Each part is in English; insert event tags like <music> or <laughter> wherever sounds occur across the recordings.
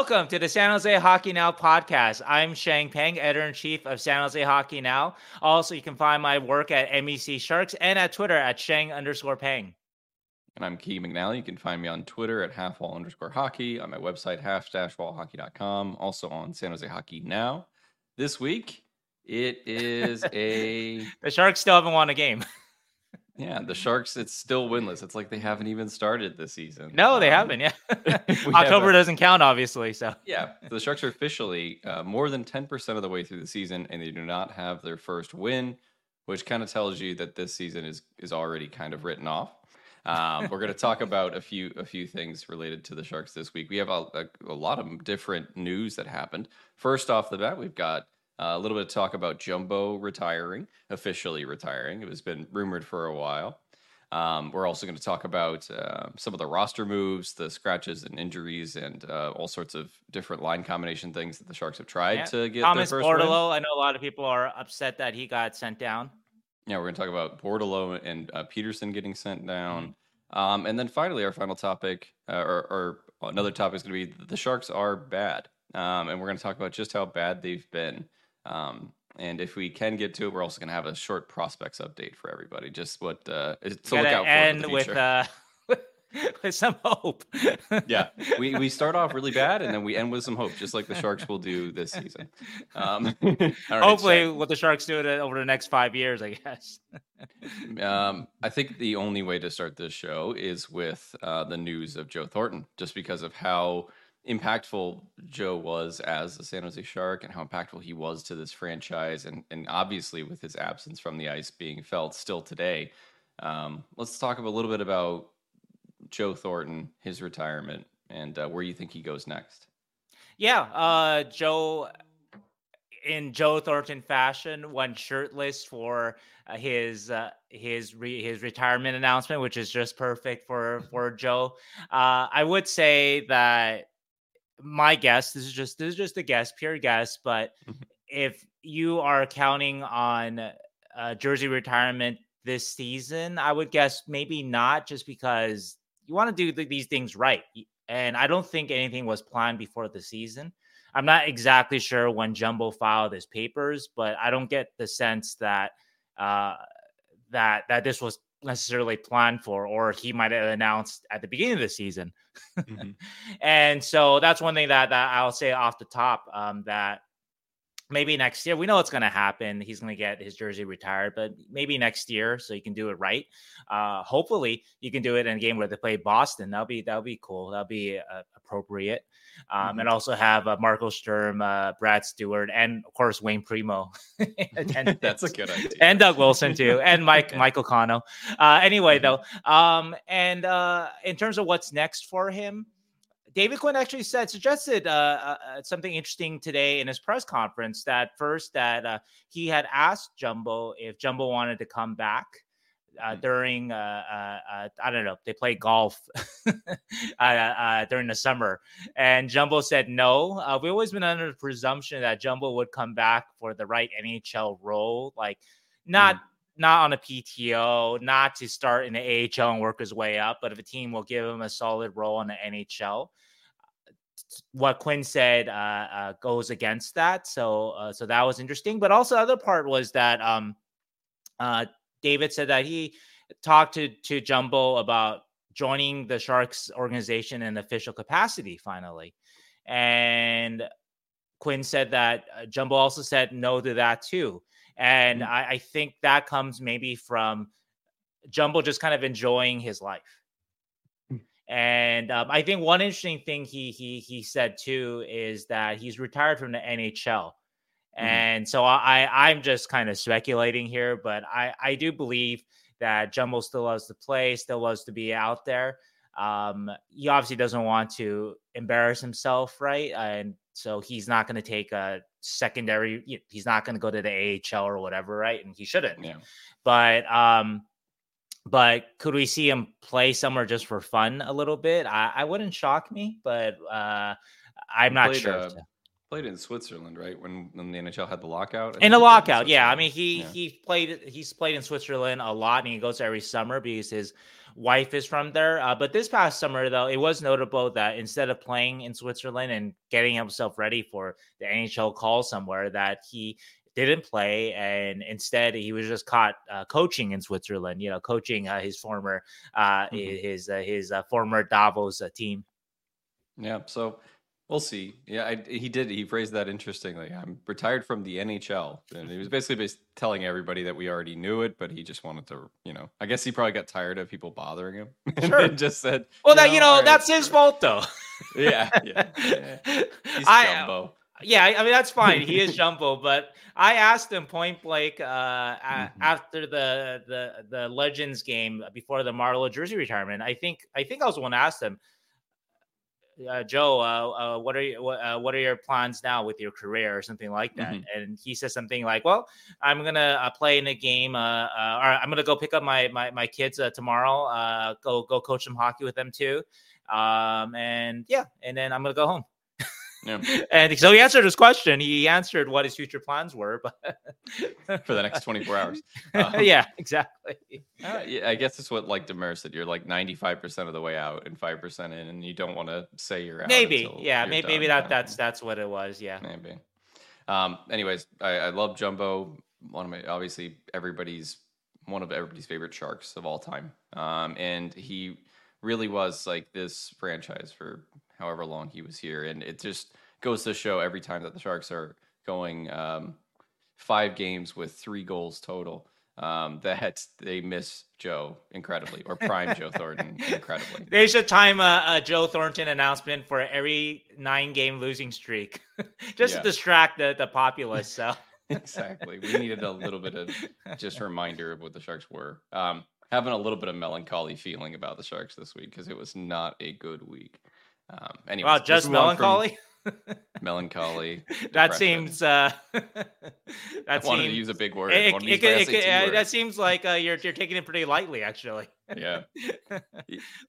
Welcome to the San Jose Hockey Now podcast. I'm Sheng Peng, editor in chief of San Jose Hockey Now. Also, you can find my work at MEC Sharks and at Twitter at Sheng underscore Peng. And I'm Keegan McNally. You can find me on Twitter at halfwall underscore hockey, on my website, half wallhockey.com, also on San Jose Hockey Now. This week, it is <laughs> a. the Sharks still haven't won a game. Yeah, the Sharks, it's still winless. It's like they haven't even started this season. No, they um, haven't. Yeah. <laughs> <laughs> October doesn't count, obviously. So, yeah, the Sharks are officially uh, more than 10% of the way through the season, and they do not have their first win, which kind of tells you that this season is, is already kind of written off. Um, we're going to talk <laughs> about a few a few things related to the Sharks this week. We have a, a, a lot of different news that happened. First off the bat, we've got uh, a little bit of talk about Jumbo retiring, officially retiring. It has been rumored for a while. Um, we're also going to talk about uh, some of the roster moves, the scratches and injuries, and uh, all sorts of different line combination things that the Sharks have tried yeah. to get. Thomas their first Bordeleau, win. I know a lot of people are upset that he got sent down. Yeah, we're going to talk about Bordeleau and uh, Peterson getting sent down. Mm-hmm. Um, and then finally, our final topic, uh, or, or, another topic, is going to be the Sharks are bad. Um, and we're going to talk about just how bad they've been. Um, and if we can get to it, we're also going to have a short prospects update for everybody. Just what uh, to look out for. End with uh, <laughs> with some hope. yeah, we we <laughs> start off really bad and then we end with some hope, just like the Sharks will do this season. Um, <laughs> right, Hopefully, so. what the Sharks do over the next five years, I guess. um, I think the only way to start this show is with uh, the news of Joe Thornton, just because of how impactful Joe was as a San Jose Shark and how impactful he was to this franchise, and and obviously with his absence from the ice being felt still today. Um, let's talk a little bit about Joe Thornton, his retirement, and uh, where you think he goes next. Yeah, uh, Joe, in Joe Thornton fashion, went shirtless for uh, his uh, his re- his retirement announcement, which is just perfect for for Joe. Uh, I would say that my guess this is just this is just a guess pure guess but mm-hmm. if you are counting on uh, jersey retirement this season i would guess maybe not just because you want to do th- these things right and i don't think anything was planned before the season i'm not exactly sure when jumbo filed his papers but i don't get the sense that uh, that that this was necessarily planned for, or he might have announced at the beginning of the season. mm-hmm. <laughs> And so that's one thing that, that I'll say off the top um, that maybe next year we know what's going to happen. He's going to get his jersey retired but maybe next year so you can do it right. Uh hopefully you can do it in a game where they play boston. That'll be that'll be cool. That'll be uh, appropriate um mm-hmm. and also have uh, marco sturm uh, brad Stuart, and of course wayne primeau <laughs> <laughs> that's a good idea and doug wilson too and mike <laughs> michael cano uh anyway mm-hmm. though um and uh in terms of what's next for him David Quinn actually said suggested uh, uh, uh, something interesting today in his press conference. That first, that uh, he had asked Jumbo if Jumbo wanted to come back uh, hmm. during uh, uh, I don't know they play golf <laughs> during the summer, and Jumbo said no. we've always been under the presumption that Jumbo would come back for the right NHL role, like not. Mm not on a PTO, not to start in the AHL and work his way up, but if a team will give him a solid role in the NHL, what Quinn said uh, uh, goes against that. So uh, so that was interesting. But also the other part was that um, uh, David said that he talked to to Jumbo about joining the Sharks organization in official capacity finally, and Quinn said that uh, Jumbo also said no to that too. And mm-hmm. I, I think that comes maybe from Jumbo just kind of enjoying his life and um, I think one interesting thing he he he said too is that he's retired from the NHL. Mm-hmm. And so I I'm just kind of speculating here, but I I do believe that Jumbo still loves to play, still loves to be out there. Um, he obviously doesn't want to embarrass himself, right? And so he's not going to take a secondary. He's not going to go to the AHL or whatever, right? And he shouldn't. Yeah. But um, but could we see him play somewhere just for fun a little bit? I, I wouldn't shock me, but uh, I'm not sure. Uh, played in Switzerland, right? When when the NHL had the lockout. In a lockout, yeah. I mean, he yeah. he played he's played in Switzerland a lot, and he goes every summer because his wife is from there. Uh, but this past summer, though, it was notable that instead of playing in Switzerland and getting himself ready for the NHL call somewhere, that he didn't play and instead he was just caught uh, coaching in Switzerland. You know, coaching uh, his former uh, mm-hmm. his uh, his uh, former Davos team. Yeah. So We'll see. Yeah, I, he did. He phrased that interestingly. I'm retired from the NHL, and he was basically telling everybody that we already knew it, but he just wanted to, you know. I guess he probably got tired of people bothering him. <laughs> Sure. just said, "Well, that you know, right, that's his fault, though." <laughs> yeah, yeah, yeah. He's I, jumbo. Yeah, I mean that's fine. He is <laughs> jumbo, but I asked him point blank uh, mm-hmm. after the the the Legends game before the Marleau jersey retirement. I think I think I was the one to ask him uh, Joe, uh, uh, what are you, what, uh, what, are your plans now with your career or something like that? Mm-hmm. And he says something like, "Well, I'm gonna uh, play in a game, uh, or I'm gonna go pick up my my, my kids tomorrow, go go coach some hockey with them too, um, and yeah, and then I'm gonna go home." Yeah. <laughs> And so he answered his question. He answered what his future plans were, but <laughs> for the next 24 hours. Um, <laughs> yeah, exactly. Uh, yeah, I guess it's what like Demers said. You're like 95% of the way out and 5% in, and you don't want to say you're out. Maybe. Yeah. Maybe, maybe that that's that's what it was. Yeah. Maybe. Um, anyways, I, I love Jumbo. One of my obviously everybody's one of everybody's favorite sharks of all time. Um, and he really was like this franchise for however long he was here, and it just goes to show every time that the Sharks are going um, five games with three goals total. Um, <laughs> that they miss Joe incredibly, or prime Joe Thornton <laughs> incredibly. They should time a, a, Joe Thornton announcement for every nine game losing streak, <laughs> just yeah. to distract the, the populace. So exactly, we needed a little bit of just reminder of what the Sharks were. Um, having a little bit of melancholy feeling about the Sharks this week because it was not a good week. Um, anyway, wow, just melancholy. <laughs> melancholy. <laughs> that seems. Uh, <laughs> that I wanted to use a big word. It, it, it, that seems like uh, you're you're taking it pretty lightly, actually. Yeah. <laughs>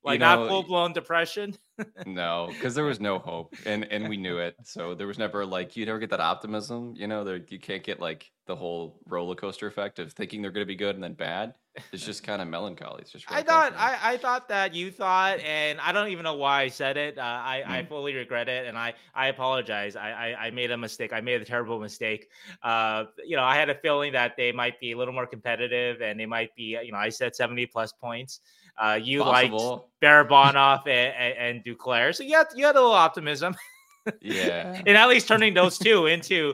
like know, not full blown depression. <laughs> no, because there was no hope, and and we knew it. So there was never like you never get that optimism. You know, there you can't get like the whole roller coaster effect of thinking they're going to be good and then bad. It's just kind of melancholy. It's just. I thought I, I thought that you thought, and I don't even know why I said it. Uh, I mm. I fully regret it, and I I apologize. I, I, I made a mistake. I made a terrible mistake. Uh, you know, I had a feeling that they might be a little more competitive, and they might be. You know, I said seventy plus points. Uh, you Possible. liked Barabanov and, and, and Duclair, so you had you had a little optimism. Yeah, <laughs> and at least turning those two into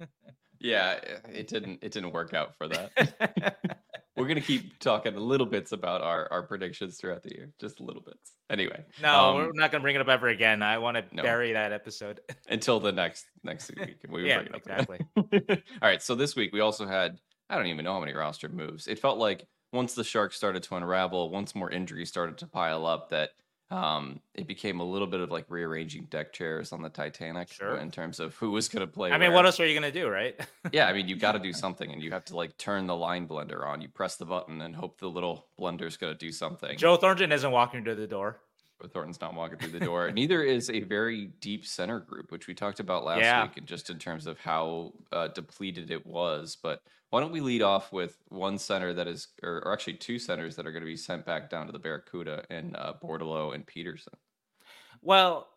<laughs> yeah, it didn't it didn't work out for that. <laughs> We're gonna keep talking a little bits about our our predictions throughout the year, just a little bits. Anyway, no, um, we're not gonna bring it up ever again. I want to no, bury that episode until the next next week. We yeah, exactly. All right, so this week we also had I don't even know how many roster moves. It felt like once the Sharks started to unravel, once more injuries started to pile up, that um, it became a little bit of like rearranging deck chairs on the Titanic sure. in terms of who was going to play. I mean, what else are you going to do, right? <laughs> yeah, I mean, you <laughs> got to do something, and you have to like turn the line blender on. You press the button and hope the little blender's going to do something. Joe Thornton isn't walking to the door. Thornton's not walking through the door. <laughs> Neither is a very deep center group, which we talked about last yeah. week, and just in terms of how uh, depleted it was. But why don't we lead off with one center that is, or, or actually two centers that are going to be sent back down to the Barracuda in uh, Bordeleau and Peterson? Well,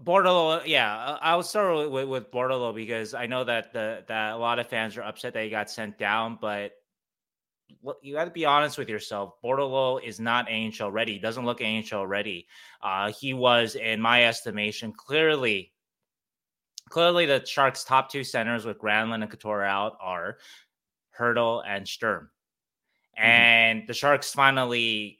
Bordeleau, yeah, I'll start with, with Bordeleau because I know that the that a lot of fans are upset that he got sent down, but you got to be honest with yourself. Bordeleau is not NHL ready. He doesn't look NHL ready. Uh, he was, in my estimation, clearly clearly the Sharks' top two centers with Granlund and Couture out are Hertl and Sturm. Mm-hmm. And the Sharks finally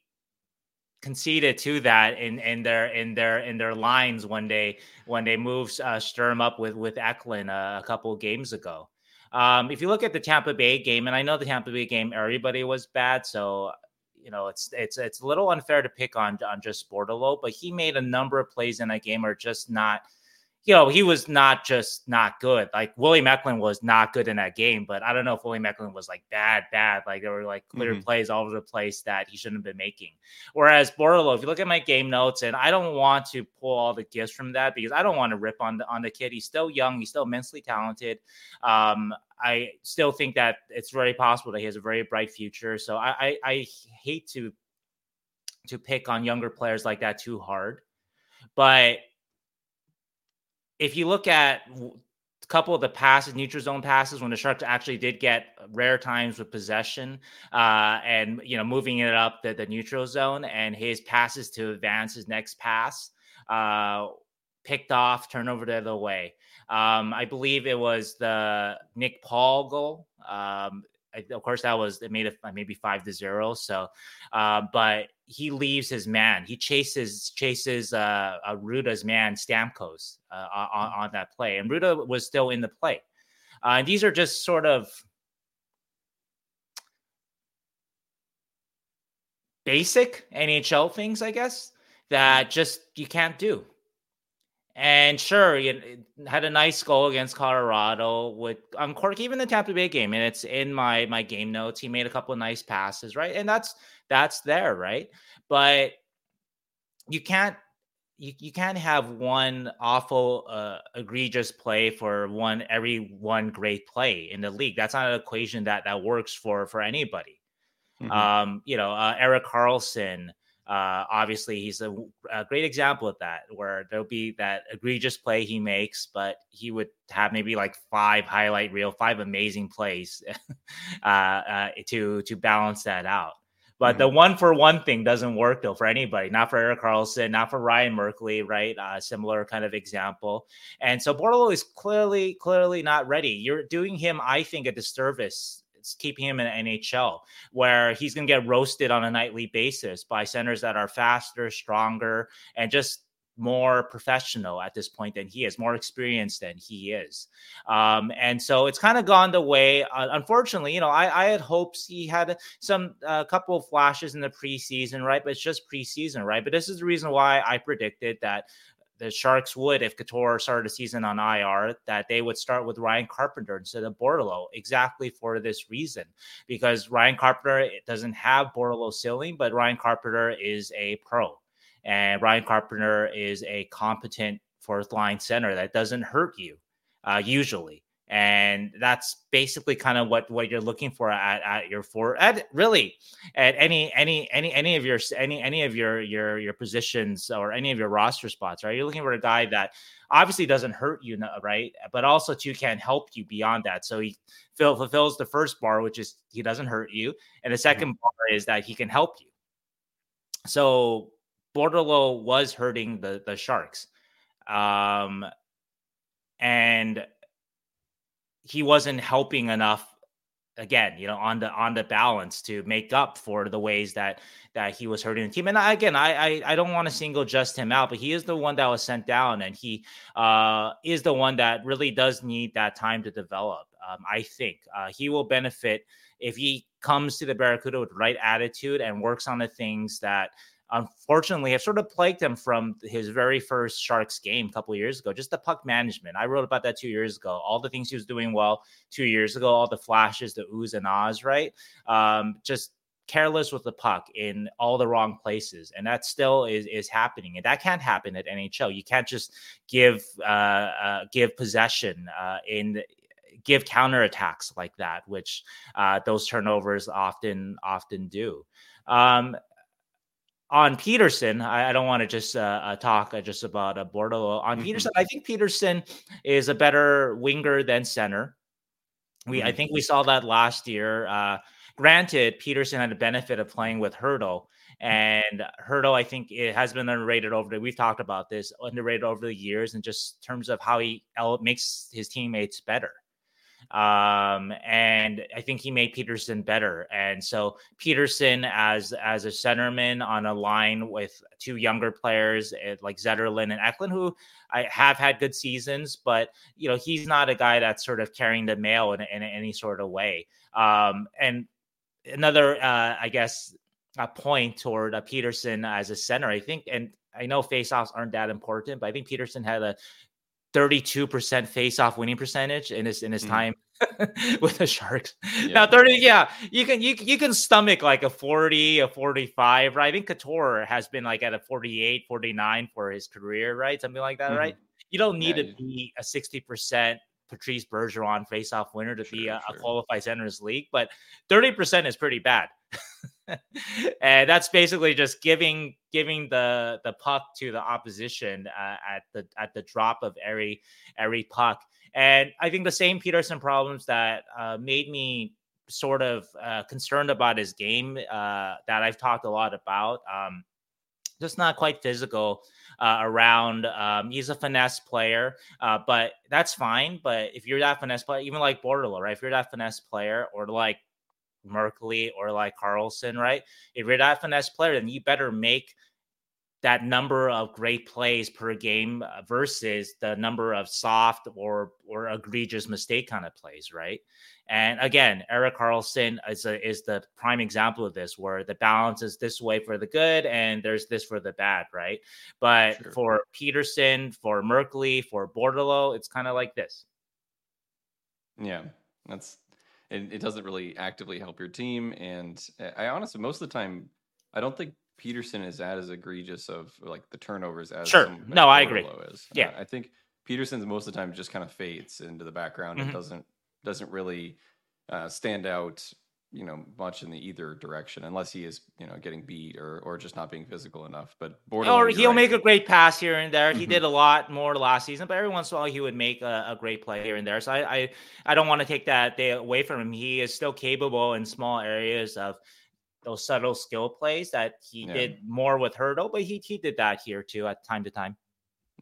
conceded to that in, in their in their in their lines when they when they moved uh, Sturm up with with Eklund uh, a couple games ago. Um, if you look at the Tampa Bay game, and I know the Tampa Bay game, everybody was bad, so you know it's it's it's a little unfair to pick on on just Bordeleau, but he made a number of plays in that game are just not you know, he was not just not good. Like William Eklund was not good in that game, but I don't know if William Eklund was like bad, bad. Like there were like clear mm-hmm. plays all over the place that he shouldn't have been making. Whereas Bordeleau, if you look at my game notes, and I don't want to pull all the gifts from that because I don't want to rip on the on the kid. He's still young, he's still immensely talented. Um, I still think that it's very possible that he has a very bright future. So I, I, I hate to to pick on younger players like that too hard, but if you look at a couple of the passes, neutral zone passes, when the Sharks actually did get rare times with possession uh, and you know moving it up the, the neutral zone, and his passes to advance his next pass uh, picked off, turnover the other way. Um, I believe it was the Nick Paul goal. Um, of course, that was it made it maybe five to zero. So, uh, but he leaves his man. He chases chases uh, uh Rutta's man Stamkos uh, on, on that play, and Rutta was still in the play. Uh, and these are just sort of basic NHL things, I guess, that just you can't do. And sure, you had a nice goal against Colorado with on Cork, even the Tampa Bay game, and it's in my my game notes. He made a couple of nice passes, right? And that's that's there, right? But you can't you, you can't have one awful uh, egregious play for one every one great play in the league. That's not an equation that that works for for anybody. Mm-hmm. Um, you know, uh, Erik Karlsson uh, obviously, he's a, a, great example of that, where there'll be that egregious play he makes, but he would have maybe like five highlight reel, five amazing plays <laughs> uh, uh, to to balance that out. But mm-hmm. the one for one thing doesn't work though for anybody, not for Erik Karlsson, not for Ryan Merkley, right? Uh, similar kind of example. And so Bordeleau is clearly, clearly not ready. You're doing him, I think, a disservice keeping him in NHL, where he's going to get roasted on a nightly basis by centers that are faster, stronger, and just more professional at this point than he is, more experienced than he is. Um, and so it's kind of gone the way. Uh, unfortunately, you know, I, I, had hopes he had some a uh, couple of flashes in the preseason, right? But it's just preseason, right? But this is the reason why I predicted that the Sharks would, if Couture started a season on IR, that they would start with Ryan Carpenter instead of Bordeleau, exactly for this reason. Because Ryan Carpenter doesn't have Bordeleau ceiling, but Ryan Carpenter is a pro. And Ryan Carpenter is a competent fourth line center that doesn't hurt you uh, usually and that's basically kind of what what you're looking for at, at your four at really at any any any any of your any any of your your your positions or any of your roster spots right? You're looking for a guy that obviously doesn't hurt you right? But also too can help you beyond that. So he fill, fulfills the first bar which is he doesn't hurt you. And the 2nd mm-hmm. bar is that he can help you. So Bordeleau was hurting the the sharks. Um and he wasn't helping enough again you know on the on the balance to make up for the ways that that he was hurting the team. And I, again I, I i don't want to single just him out but he is the one that was sent down and he uh is the one that really does need that time to develop um, i think. Uh, he will benefit if he comes to the barracuda with the right attitude and works on the things that unfortunately have sort of plagued him from his very first Sharks game a couple years ago. Just the puck management. I wrote about that two years ago. All the things he was doing well two years ago, all the flashes, the oohs and ahs, right? Um, just careless with the puck in all the wrong places and that still is is happening and that can't happen at nhl you can't just give uh, uh give possession uh in give counterattacks like that which uh those turnovers often often do um on Peterson, I, I don't want to just uh, uh, talk uh, just about uh, Bordeleau. On mm-hmm. Peterson, I think Peterson is a better winger than center. We, mm-hmm. I think we saw that last year. Uh, granted, Peterson had the benefit of playing with Hertl, and Hertl, I think it has been underrated over the. We've talked about this underrated over the years, and just terms of how he makes his teammates better. Um, and I think he made Peterson better. And so Peterson as as a centerman on a line with two younger players eh, like Zetterlund and Eklund, who I have had good seasons, but you know he's not a guy that's sort of carrying the mail in, in any sort of way. Um, and another, uh, I guess, a point toward uh, Peterson as a center, I think, and I know faceoffs aren't that important, but I think Peterson had a 32% face-off winning percentage in his in his mm. time <laughs> with the Sharks. Yeah. Now 30, yeah, you can you you can stomach like a 40, a 45, right? I think Couture has been like at a 48, 49 for his career, right? Something like that, mm-hmm. right? You don't need yeah, to be a 60% Patrice Bergeron face-off winner to sure, be a, sure. a qualified center in this league, but 30% is pretty bad. <laughs> and that's basically just giving giving the the puck to the opposition uh, at the at the drop of every every puck. And I think the same Peterson problems that uh, made me sort of uh, concerned about his game uh, that I've talked a lot about. Um, just not quite physical uh, around. Um, he's a finesse player, uh, but that's fine. But if you're that finesse player, even like Bordeleau, right? If you're that finesse player, or like Merkley or like Karlsson, right? If you're that finesse player, then you better make that number of great plays per game uh, versus the number of soft or or egregious mistake kind of plays, right? And again, Erik Karlsson is a, is the prime example of this, where the balance is this way for the good and there's this for the bad, right? But sure. for Peterson, for Merkley, for Bordeleau, it's kind of like this. Yeah, that's it, it doesn't really actively help your team. And eh, I honestly, most of the time, I don't think Peterson is as egregious of like the turnovers as sure. Some, no, I agree. Is. Yeah, uh, I think Peterson's most of the time just kind of fades into the background mm-hmm. and doesn't doesn't really uh, stand out you know much in the either direction unless he is you know getting beat or or just not being physical enough but or he'll right. make a great pass here and there mm-hmm. he did a lot more last season but every once in a while he would make a, a great play here and there so I, I i don't want to take that day away from him he is still capable in small areas of those subtle skill plays that he yeah. did more with Hertl, but he he did that here too at time to time.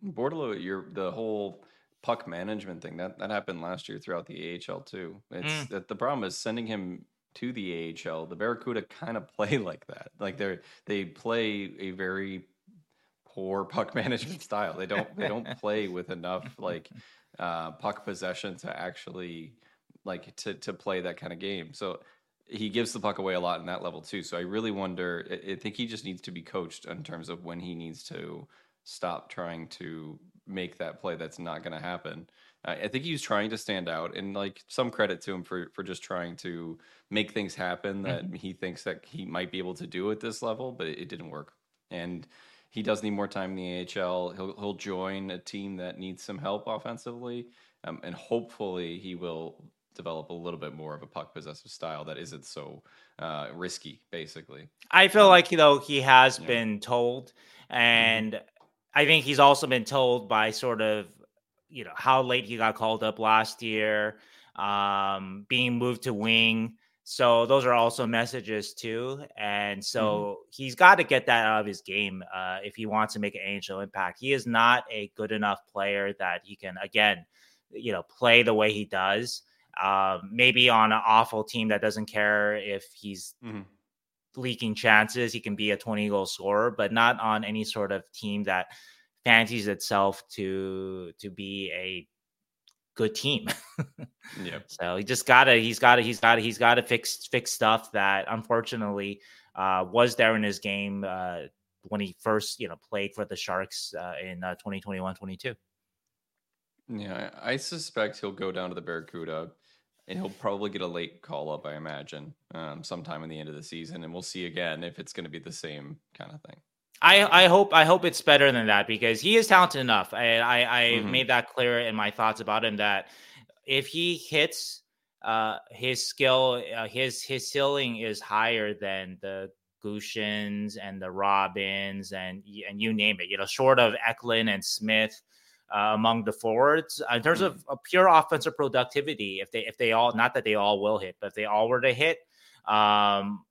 Bordeleau, your the whole puck management thing that that happened last year throughout the AHL too. It's mm. that the problem is sending him to the AHL, the Barracuda kind of <laughs> play like that. Like they they play a very poor <laughs> puck management style. They don't they don't <laughs> play with enough like uh, puck possession to actually like to to play that kind of game. So he gives the puck away a lot in that level too. So I really wonder. I, I think he just needs to be coached in terms of when he needs to stop trying to make that play that's not going to happen. I think he's trying to stand out, and like some credit to him for for just trying to make things happen that mm-hmm. he thinks that he might be able to do at this level, but it, it didn't work. And he does need more time in the AHL. He'll he'll join a team that needs some help offensively, um, and hopefully he will develop a little bit more of a puck possessive style that isn't so uh, risky. Basically, I feel um, like you know he has yeah. been told, mm-hmm. and mm-hmm. I think he's also been told by sort of you know how late he got called up last year, um, being moved to wing. So those are also messages too, and so mm-hmm. he's got to get that out of his game uh, if he wants to make an NHL impact. He is not a good enough player that he can again, you know, play the way he does. Uh, maybe on an awful team that doesn't care if he's mm-hmm. leaking chances, he can be a twenty goal scorer, but not on any sort of team that fancies itself to to be a good team. <laughs> yeah. So he just gotta he's gotta he's gotta he's gotta fix fix stuff that unfortunately uh, was there in his game uh, when he first you know played for the Sharks uh, in 2021-22. Uh, yeah, I suspect he'll go down to the Barracuda and he'll probably get a late call up, I imagine, um, sometime in the end of the season, and we'll see again if it's going to be the same kind of thing. I, I hope I hope it's better than that because he is talented enough. I I, I mm-hmm. made that clear in my thoughts about him that if he hits uh, his skill, uh, his his ceiling is higher than the Gushchins and the Robins and and you name it. You know, short of Eklund and Smith. Uh, among the forwards in terms mm-hmm. of pure offensive productivity, if they if they all not that they all will hit, but if they all were to hit, um,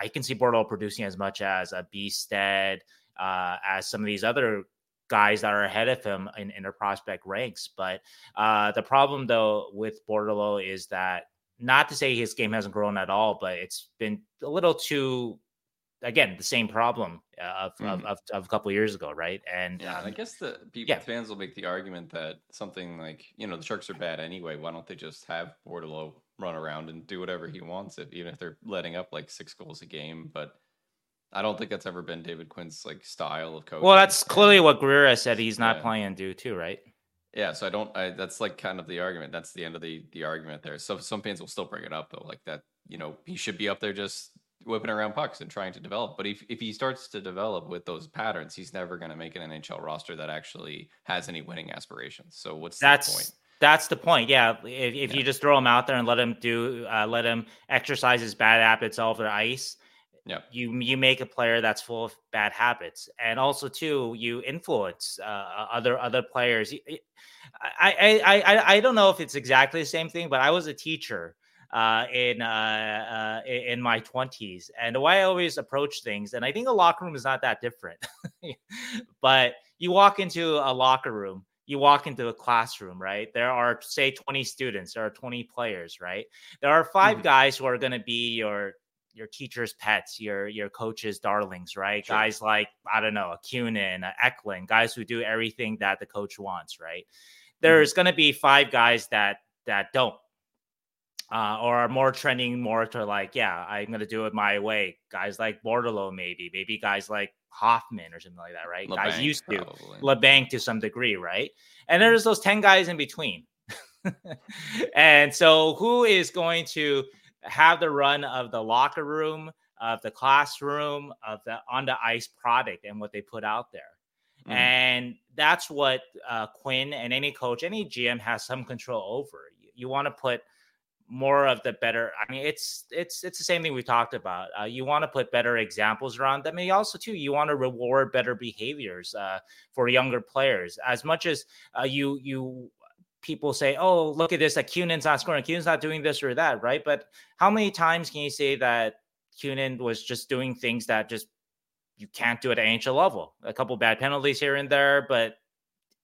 I can see Bordeleau producing as much as a Bystedt, uh, as some of these other guys that are ahead of him in, in their prospect ranks. But uh, the problem, though, with Bordeleau is that not to say his game hasn't grown at all, but it's been a little too again the same problem of, mm. of, of, of, a couple of years ago right and yeah um, i guess the people yeah. fans will make the argument that something like you know the sharks are bad anyway why don't they just have Bordeleau run around and do whatever he wants if even if they're letting up like six goals a game but I don't think that's ever been David Quinn's like style of coaching. Well, that's clearly what Grier said he's not yeah. planning to too, right? Yeah, so I don't. I, that's like kind of the argument. That's the end of the the argument there. So some fans will still bring it up though, like that. You know, he should be up there just whipping around pucks and trying to develop. But if if he starts to develop with those patterns, he's never going to make an NHL roster that actually has any winning aspirations. So what's that's the point? That's the point. Yeah, if, if Yeah. you just throw him out there and let him do, uh, let him exercise his bad habits over the ice, Yep. you you make a player that's full of bad habits, and also too you influence uh, other other players. I I I don't know if it's exactly the same thing, but I was a teacher uh, in uh, uh, in my twenties, and the way I always approach things, and I think a locker room is not that different, <laughs> but you walk into a locker room. You walk into a classroom, right? There are, say, 20 students, there are 20 players, right? There are 5 Mhm. guys who are going to be your your teacher's pets, your your coach's darlings, right? Sure. Guys like I don't know, a Kunin, a Eklund, guys who do everything that the coach wants, right? There's going to be five guys that that don't, uh, or are more trending more to like, yeah, I'm going to do it my way. Guys like Bordeleau, maybe, maybe guys like Hoffman or something like that, right? guys used to probably. Labanc to some degree, right? And there's those 10 guys in between. <laughs> and so who is going to have the run of the locker room, of the classroom, of the on the ice product and what they put out there? Mhm. And that's what uh, Quinn and any coach, any GM has some control over. You, you want to put more of the better. I mean, it's it's it's the same thing we talked about. Uh, you want to put better examples around them, and also too you want to reward better behaviors uh, for younger players. As much as uh, you you people say, "Oh, look at this, like Kunin's not scoring, Kunin's not doing this or that," right? But how many times can you say that Kunin was just doing things that just you can't do at an NHL level? A couple bad penalties here and there, but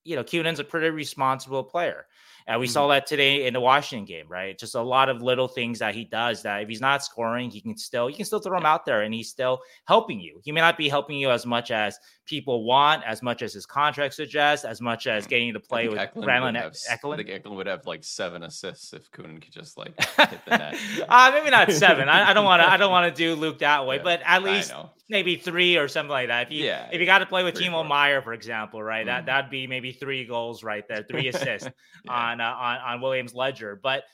you know, Kunin's a pretty responsible player. And we saw that today in the Washington game, right? Just a lot of little things that he does that if he's not scoring, he can still you can still throw him out there and he's still helping you. He may not be helping you as much as people want, as much as his contract suggests, as much as getting you to play with Eklund would Granlund have s- I Eklund. think Eklund would have like seven assists if Kunin could just like hit the net. <laughs> uh, maybe not seven. I, I don't want to. I don't <laughs> want to do Luke that way, Yeah, but at I least know. Maybe three or something like that. If you Yeah, if you got to play with three, Timo four. Meier, for example, right? That Mhm. that'd be maybe three goals right there, three <laughs> assists <laughs> Yeah. on, uh, on on Williams Ledger. But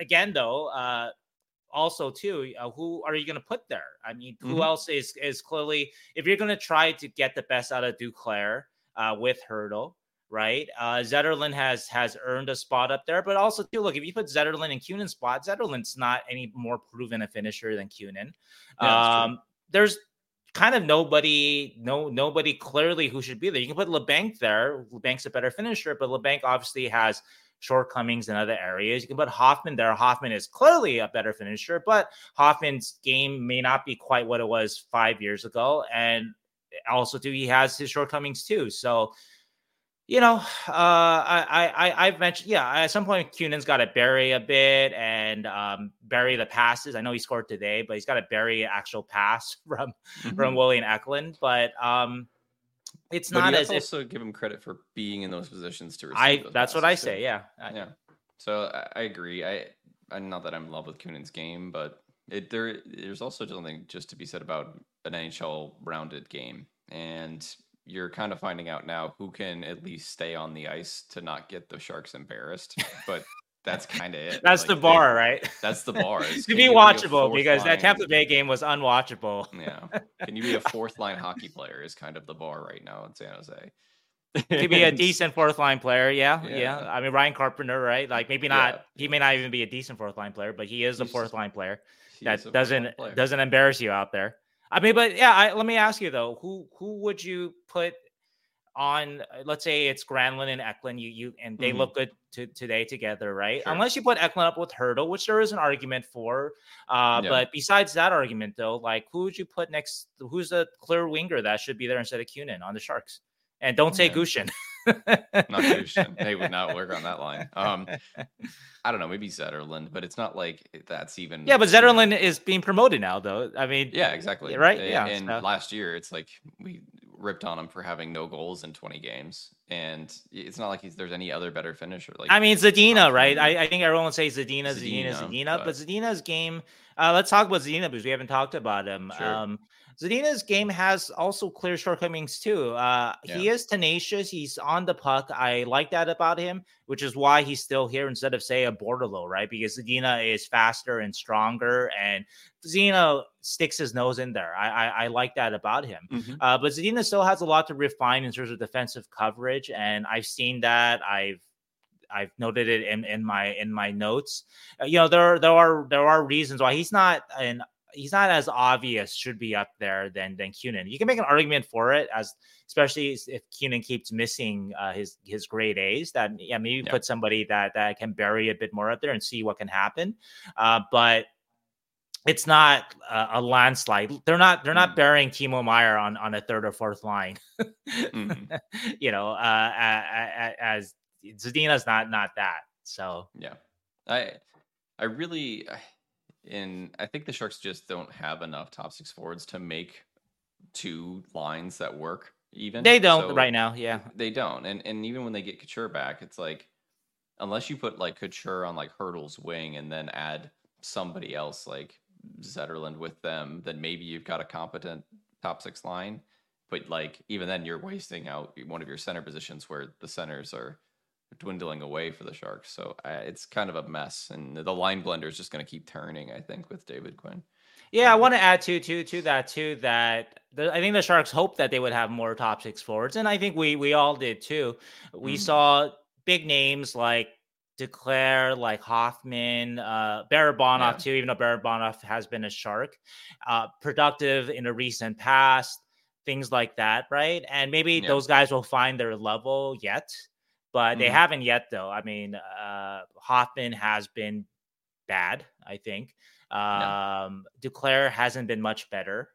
again, though, uh, also too, uh, who are you going to put there? I mean, who Mhm. else is is clearly if you're going to try to get the best out of Duclair uh, with Hertl. Right, uh, Zetterlund has has earned a spot up there, but also too. Look, if you put Zetterlund in Kunin's spot, Zetterlund's not any more proven a finisher than Kunin. Yeah, um, there's kind of nobody, no nobody clearly who should be there. You can put Labanc there. Labanc's a better finisher, but Labanc obviously has shortcomings in other areas. You can put Hoffman there. Hoffman is clearly a better finisher, but Hoffman's game may not be quite what it was five years ago, and also too he has his shortcomings too. So. You know, <sighs> uh, I, I, I've mentioned, yeah, at some point, Kunin's got to bury a bit and um, bury the passes. I know he scored today, but he's got to bury an actual pass <laughs> from from Mhm. William Eklund. But um, it's But not as to if also give him credit for being in those positions to receive. I. That's what I say. Yeah. Yeah. So I, I agree. I, I not that I'm in love with Kunin's game, but it there there's also something just to be said about an NHL rounded game, and you're kind of finding out now who can at least stay on the ice to not get the Sharks embarrassed. But that's kind of it. That's Like, the they- bar, right? That's the bar. <laughs> to be watchable fourth because that line- Tampa Bay game was unwatchable. Yeah. Can you be a <laughs> fourth line hockey player? Is kind of the bar right now in San Jose. to be a <laughs> decent fourth line player, yeah, yeah, Yeah. I mean Ryan Carpenter, right? Like maybe not. Yeah. He may not even be a decent fourth line player, but he is a fourth line player. that is a fourth doesn't player. doesn't embarrass you out there. I mean, but yeah, I, let me ask you though, who who would you put on? uh, Let's say it's Granlund and Eklund. You you and they Mhm. look good to, today together, right? Sure. Unless you put Eklund up with Hertl, which there is an argument for. Uh, Yeah. But besides that argument, though, like who would you put next? Who's the clear winger that should be there instead of Kunin on the Sharks? And don't say Yeah. Gushchin. <laughs> <laughs> not Christian. they would not work on that line. Um, <laughs> I don't know, maybe Zetterlund, but it's not like that's even. yeah, but you know- Zetterlund is being promoted now, though. I mean, Yeah, exactly. right? Yeah, And so- last year, it's like we ripped on him for having no goals in 20 games, and it's not like he's, there's any other better finisher. Like I mean, Zadina, right? I, I think everyone would say Zadina, Zadina, Zadina, Zadina, but but- Zadina's game. Uh, let's talk about Zadina because we haven't talked about him. Sure. Um, Zadina's game has also clear shortcomings too. Uh, yeah. He is tenacious. He's on the puck. I like that about him, which is why he's still here instead of say a Bordeleau, right? Because Zadina is faster and stronger, and Zadina sticks his nose in there. I I, I like that about him. Mm-hmm. Uh, but Zadina still has a lot to refine in terms of defensive coverage, and I've seen that. I've I've noted it in, in my in my notes. Uh, you know, there there are there are reasons why he's not an he's not as obvious should be up there than than Kunin. You can make an argument for it as especially if Kunin keeps missing uh, his his grade A's. That yeah, maybe yeah. put somebody that that can bury a bit more up there and see what can happen. Uh, but it's not a, a, landslide. They're not they're not mm. burying Timo Meier on on a third or fourth line. mm-hmm. <laughs> You know, uh, as Zadina's not not that. So yeah, I I really in I think the Sharks just don't have enough top six forwards to make two lines that work. Even they don't so right now. Yeah, they don't. And and even when they get Couture back, it's like unless you put like Couture on like Hertl's wing and then add somebody else like Zetterlund with them, then maybe you've got a competent top six line. But like even then, you're wasting out one of your center positions where the centers are dwindling away for the Sharks. So uh, it's kind of a mess, and the line blender is just going to keep turning. I think with David Quinn. Yeah, I want to add to to to that too. That the, I think the Sharks hoped that they would have more top six forwards, and I think we we all did too. We mm-hmm. saw big names like Duclair, like Hoffman, uh, Barabanov yeah. too. Even though Barabanov has been a Shark, uh, productive in a recent past, things like that, right? And maybe yeah. those guys will find their level yet but mm-hmm. they haven't yet though. I mean, uh, Hoffman has been bad, I think. Um, no. Duclair hasn't been much better.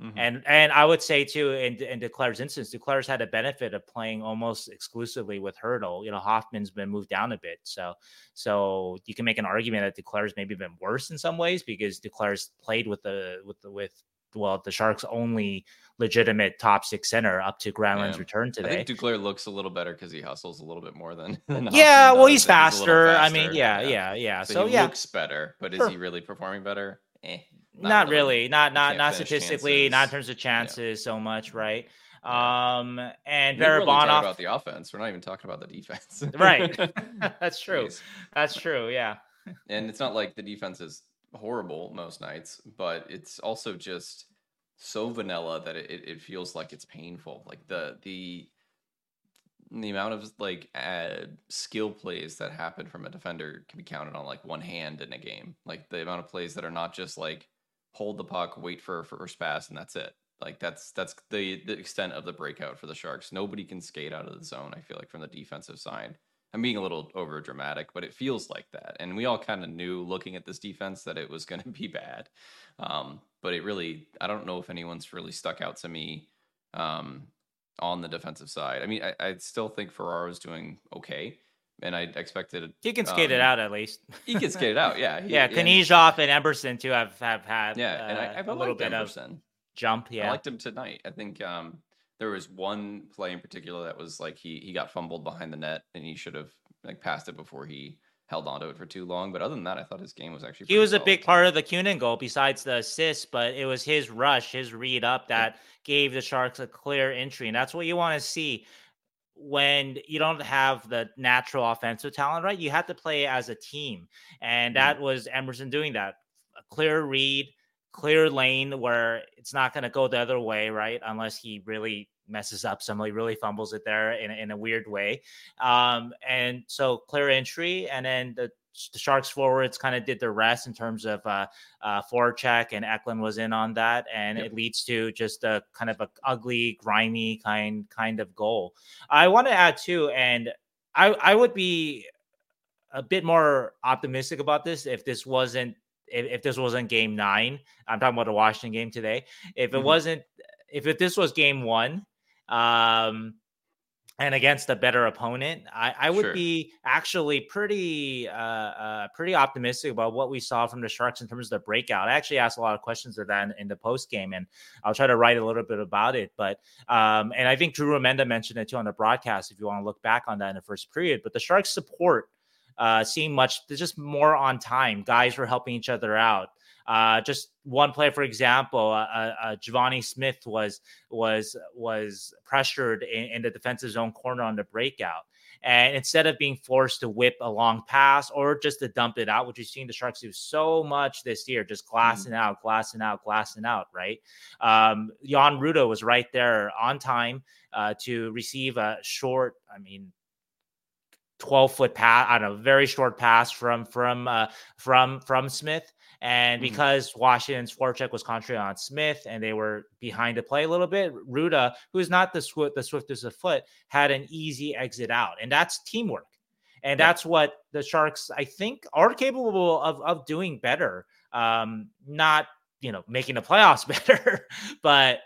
Mm-hmm. And and I would say too, in in Duclair's instance, Duclair's had a benefit of playing almost exclusively with Hertl. You know, Hoffman's been moved down a bit, so so you can make an argument that Duclair's maybe been worse in some ways because Duclair's played with the with the with well the Sharks' only legitimate top six center up to Granlund's yeah. return today. I think Duclair looks a little better because he hustles a little bit more than. <laughs> than yeah, well, he's faster. he's faster. I mean, yeah, yeah, yeah. yeah. So, so he yeah. looks better, but is he really performing better? Eh, not, not really. really. Not not not statistically. Chances. Not in terms of chances yeah. so much, right? Um, and Barabanov about the offense. We're not even talking about the defense. right. <laughs> <laughs> That's true. Jeez. That's true. Yeah. and it's not like the defense is horrible most nights, but it's also just so vanilla that it, it feels like it's painful. Like the the the amount of like uh, skill plays that happen from a defender can be counted on like one hand in a game. Like the amount of plays that are not just like hold the puck, wait for a first pass, and that's it. Like that's that's the the extent of the breakout for the Sharks. Nobody can skate out of the zone. I feel like from the defensive side. I'm being a little over dramatic, but it feels like that. And we all kind of knew looking at this defense that it was going <laughs> to be bad. Um, but it really, I don't know if anyone's really stuck out to me um, on the defensive side. I mean, I, I still think Ferraro's doing okay. And I expected he can skate um, it out at least. <laughs> he can skate it out, yeah. He, <laughs> yeah, Knyzhov and, and Emberson too have have had yeah, and I, uh, I've a little bit Emberson. of jump. Yeah, I liked him tonight. I think um, there was one play in particular that was like he he got fumbled behind the net and he should have like passed it before he held onto it for too long. But other than that, I thought his game was actually. He was solid. a big part of the Kunin goal, besides the assist. But it was his rush, his read up that yeah. gave the Sharks a clear entry, and that's what you want to see when you don't have the natural offensive talent. Right, you have to play as a team, and mm-hmm. that was Emberson doing that. A clear read, clear lane where it's not going to go the other way, right? Unless he really messes up somebody really fumbles it there in, in a weird way um, and so clear entry and then the, the sharks forwards kind of did the rest in terms of uh, uh, check, and Eklund was in on that, and yep. it leads to just a kind of a ugly, grimy kind kind of goal. I want to add too, and I I would be a bit more optimistic about this if this wasn't if, if this wasn't game nine. I'm talking about the Washington game today. If it mm-hmm. wasn't if it, this was game one, um, and against a better opponent, I, I would sure. be actually pretty uh, uh, pretty optimistic about what we saw from the Sharks in terms of the breakout. I actually asked a lot of questions of that in, in the post game, and I'll try to write a little bit about it. But um, and I think Drew Remenda mentioned it too on the broadcast. If you want to look back on that in the first period, but the Sharks support uh, seeing much, just more on time. Guys were helping each other out. Uh, just one play, for example, uh, uh, uh Givani Smith was was was pressured in, in the defensive zone corner on the breakout. And instead of being forced to whip a long pass or just to dump it out, which we've seen the Sharks do so much this year, just mm-hmm. glassing mm-hmm. out, glassing out, glassing out, right? Um, Jan Rutta was right there on time uh, to receive a short, I mean, 12 foot pass on a very short pass from from uh, from from Smith and mm-hmm. because Washington's forecheck was contrary on Smith and they were behind the play a little bit, Rutta, who's not the, sw- the swiftest of foot, had an easy exit out. And that's teamwork. And yeah. that's what the Sharks, I think, are capable of, of doing better. Um, not, you know, making the playoffs <laughs> better, but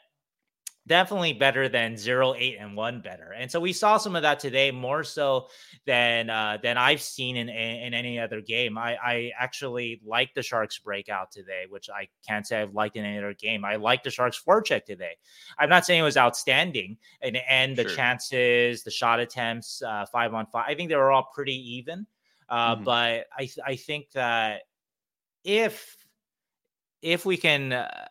definitely better than zero, eight, and one better. And so we saw some of that today, more so than uh, than I've seen in, in, in any other game. I, I actually like the Sharks breakout today, which I can't say I've liked in any other game. I like the Sharks forecheck today. I'm not saying it was outstanding, and and the sure. chances, the shot attempts, uh, five on five. I think they were all pretty even. Uh, mm-hmm. But I I think that if if we can uh,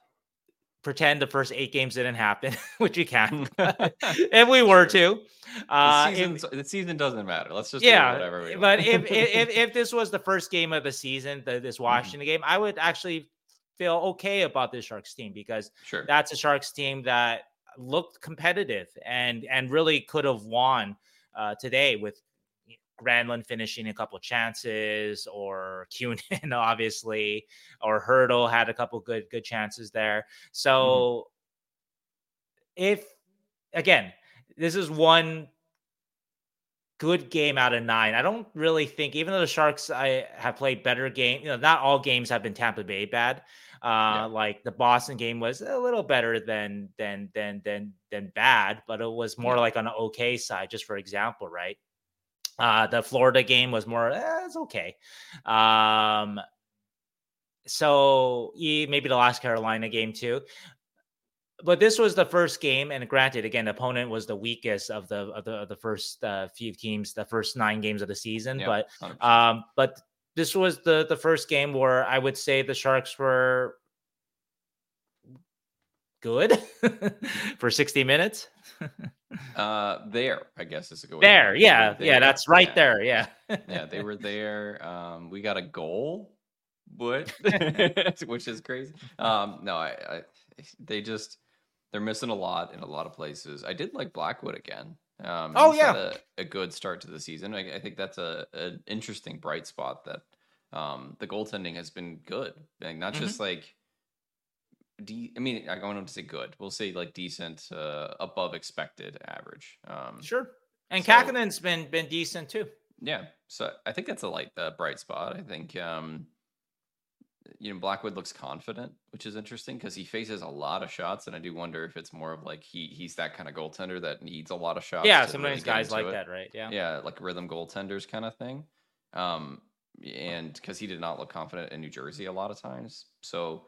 pretend the first eight games didn't happen, <laughs> which we can <laughs> <laughs> if we were to. Uh, the, season, if, the season doesn't matter. Let's just yeah. whatever. but if, if if this was the first game of the season, the, this mm-hmm. Washington mm-hmm. game, I would actually feel okay about this Sharks team because sure. that's a Sharks team that looked competitive and and really could have won uh, today with Granlund finishing a couple chances, or Kunin <laughs> obviously, or Hertl had a couple good good chances there. So mm-hmm. if again, this is one good game out of nine. I don't really think, even though the Sharks I have played better game, you know, not all games have been Tampa Bay bad. Uh, yeah. like the Boston game was a little better than than than than than bad, but it was more yeah. like on the okay side, just for example, right? Uh, the Florida game was more, eh, it's okay. Um, so yeah, maybe the last Carolina game too. But this was the first game, and granted, again, the opponent was the weakest of the of the, of the first uh, few teams, the first nine games of the season. Yeah, but 100%. um, but this was the the first game where I would say the Sharks were good <laughs> for 60 minutes? <laughs> uh there, I guess is a good There, yeah. There. Yeah, that's right yeah. there. Yeah. yeah, they were <laughs> there. Um we got a goal, but <laughs> <laughs> which is crazy. Um no, I, I they just they're missing a lot in a lot of places. I did like Blackwood again. Um, oh yeah, a, a, good start to the season. I, I think that's a an interesting bright spot that um, the goaltending has been good. Like not mm-hmm. just like de- I mean, I don't want to say good. We'll say like decent, uh, above expected average. Um, sure. And so, Kahkonen's been been decent too. Yeah, so I think that's a light, uh, bright spot. I think um, you know Blackwood looks confident, which is interesting because he faces a lot of shots, and I do wonder if it's more of like he he's that kind of goaltender that needs a lot of shots. Yeah, sometimes really guys like it. that, right? Yeah, yeah, like rhythm goaltenders kind of thing. Um, and because he did not look confident in New Jersey a lot of times, so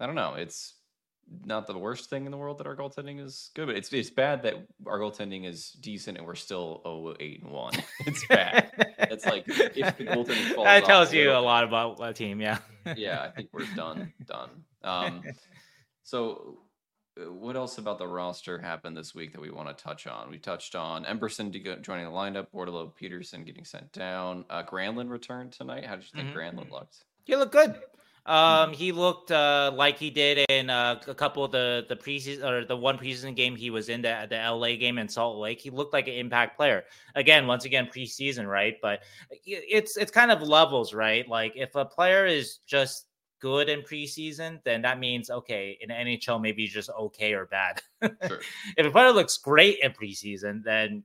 I don't know. It's not the worst thing in the world that our goaltending is good, but it's it's bad that our goaltending is decent and we're still oh eight and one. <laughs> It's bad. it's like if the goaltending <laughs> falls that tells off, you a lot about a team. Yeah. yeah, I think we're done. <laughs> Done. Um, so. Uh, what else about the roster happened this week that we want to touch on? We touched on Emberson joining the lineup, Bordeleau Peterson getting sent down. Uh, Granlund returned tonight. How did you think mm-hmm. Granlund looked? He looked good. Um, he looked uh, like he did in uh, a couple of the the preseason or the one preseason game he was in the the LA game in Salt Lake. He looked like an impact player. Again, once again preseason, right? But it's it's kind of levels, right? Like if a player is just good in preseason, then that means okay in NHL maybe just okay or bad. <laughs> Sure. if a player looks great in preseason, then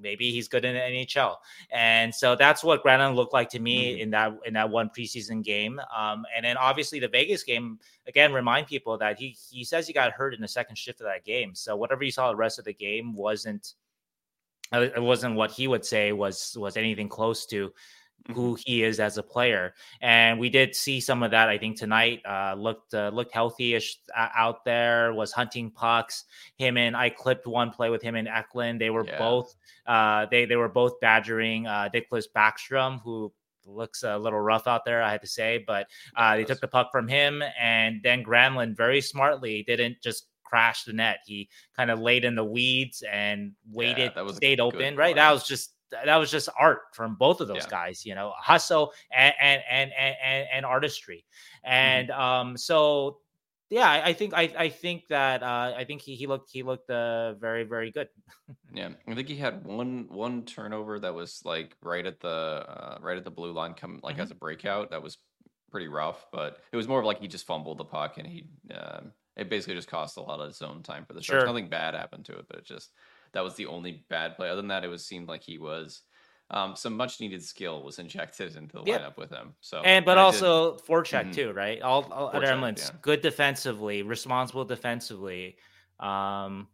maybe he's good in the NHL. And so that's what Granlund looked like to me mm-hmm. in that in that one preseason game. Um, and then obviously the Vegas game again remind people that he he says he got hurt in the second shift of that game. So whatever you saw the rest of the game wasn't uh, it wasn't what he would say was was anything close to who mm-hmm. he is as a player. And we did see some of that. I think tonight uh, looked uh, looked healthy-ish uh, out there. Was hunting pucks. Him and I clipped one play with him and Eklund. They were yeah. both uh, they they were both badgering uh, Nicklas Backstrom, who looks a little rough out there, I had to say. But uh, they took the puck from him, and then Granlund very smartly didn't just crash the net. He kind of laid in the weeds and waited, yeah, that was stayed open. Right, that was just that was just art from both of those yeah. guys. You know, hustle and and and and, and artistry, mm-hmm. and mm-hmm. um, so yeah, I, I, think I, I think that uh, I think he, he looked he looked uh, very very good. <laughs> yeah, I think he had one one turnover that was like right at the uh, right at the blue line, come like mm-hmm. as a breakout. That was pretty rough, but it was more of like he just fumbled the puck and he um, it basically just cost a lot of zone time for the Sharks. Sure. Nothing bad happened to it, but it just that was the only bad play. Other than that, it was seemed like he was um, some much needed skill was injected into the lineup with him. So and but also did, forecheck mm-hmm. too, right? All, all elements, yeah. good defensively, responsible defensively. Um,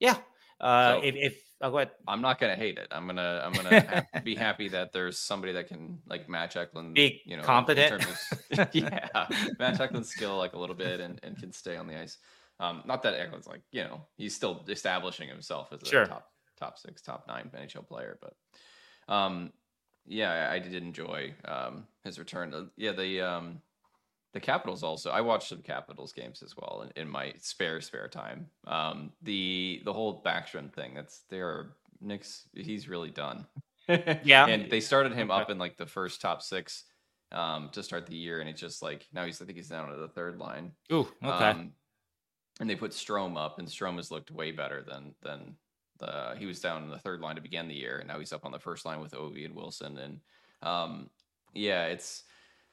yeah. Uh, so, if, if oh, go ahead. I'm not gonna hate it. I'm gonna I'm gonna <laughs> ha- be happy that there's somebody that can like match Eklund, be you know, competent. Of, <laughs> <laughs> yeah, match Eklund's skill like a little bit and, and can stay on the ice. Um, not that Eklund's like you know he's still establishing himself as a sure. top top six, top nine NHL player, but um, yeah, I, I did enjoy um, his return. Uh, yeah, the um, the Capitals also. I watched some Capitals games as well in, in my spare spare time. Um, the the whole Backstrom thing. That's there. Nick's he's really done. <laughs> yeah, and they started him up in like the first top six um, to start the year, and it's just like now he's I think he's down to the third line. Ooh, okay. Um, and they put Strome up, and Strome has looked way better than than uh, he was down in the third line to begin the year, and now he's up on the first line with Ovi and Wilson. And um, yeah, it's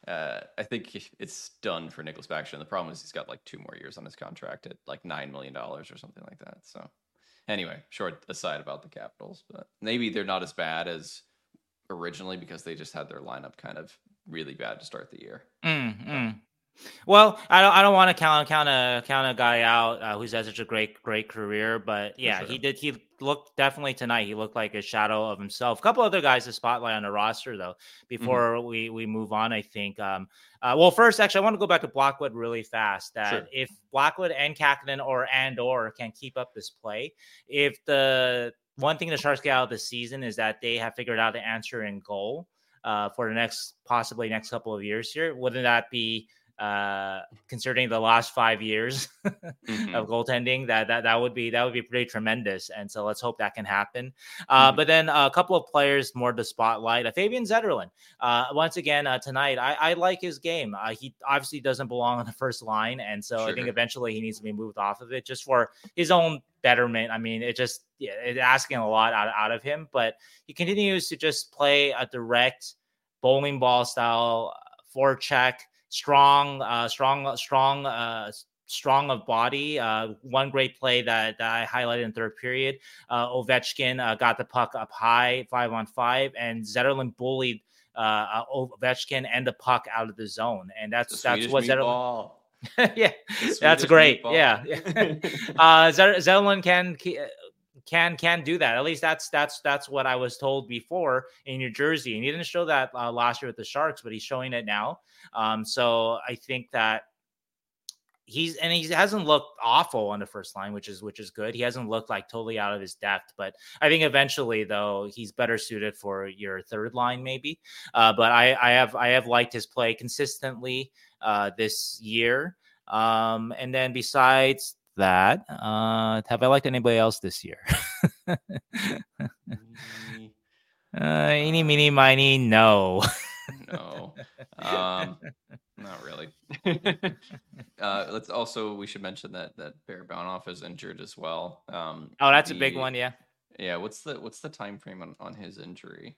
uh, I think it's done for Nicklas Backstrom. The problem is he's got like two more years on his contract at like nine million dollars or something like that. So anyway, short aside about the Capitals, but maybe they're not as bad as originally because they just had their lineup kind of really bad to start the year. Mm, mm. Well, I don't. I don't want to count count a count a guy out uh, who's had such a great great career, but yeah, sure. he did. He looked definitely tonight. He looked like a shadow of himself. A couple other guys to spotlight on the roster though. Mm-hmm. Before mm-hmm. we we move on, I think. Um, uh, well, first, actually, I want to go back to Blackwood really fast. That sure. if Blackwood and Kahkonen or and or can keep up this play, if the one thing the Sharks get out of the season is that they have figured out the answer in goal uh, for the next possibly next couple of years here. Wouldn't that be uh, considering the last five years <laughs> mm-hmm. of goaltending, that that that would be that would be pretty tremendous. And so let's hope that can happen. Uh, mm-hmm. But then a couple of players more to spotlight. Uh, Fabian Zetterlund. Uh, once again uh, tonight, I, I like his game. Uh, he obviously doesn't belong on the first line, and so sure. I think eventually he needs to be moved off of it just for his own betterment. I mean, it just yeah, it's asking a lot out, out of him, but he continues to just play a direct bowling ball style forecheck strong, uh, strong, strong, uh, strong of body. Uh, one great play that, that I highlighted in third period. Uh, Ovechkin uh, got the puck up high, five on five, and Zetterlund bullied uh, uh Ovechkin and the puck out of the zone, and that's that's what Zetterlund. <laughs> yeah, that's great. Meatball. Yeah, <laughs> uh, Zetterlund can can can do that. At least that's that's that's what I was told before in New Jersey, and he didn't show that uh, last year with the Sharks, but he's showing it now. Um, so I think that he's and he hasn't looked awful on the first line, which is which is good. He hasn't looked like totally out of his depth, but I think eventually though he's better suited for your third line maybe. Uh, but I I have I have liked his play consistently uh, this year. Um, and then besides that. Uh, have I liked anybody else this year? <laughs> uh, eeny, meeny, miny, no. no. Um, not really. <laughs> uh, let's also we should mention that that Bear Barabanov is injured as well. Um, oh, that's the, a big one. Yeah. Yeah. What's the what's the time frame on on his injury?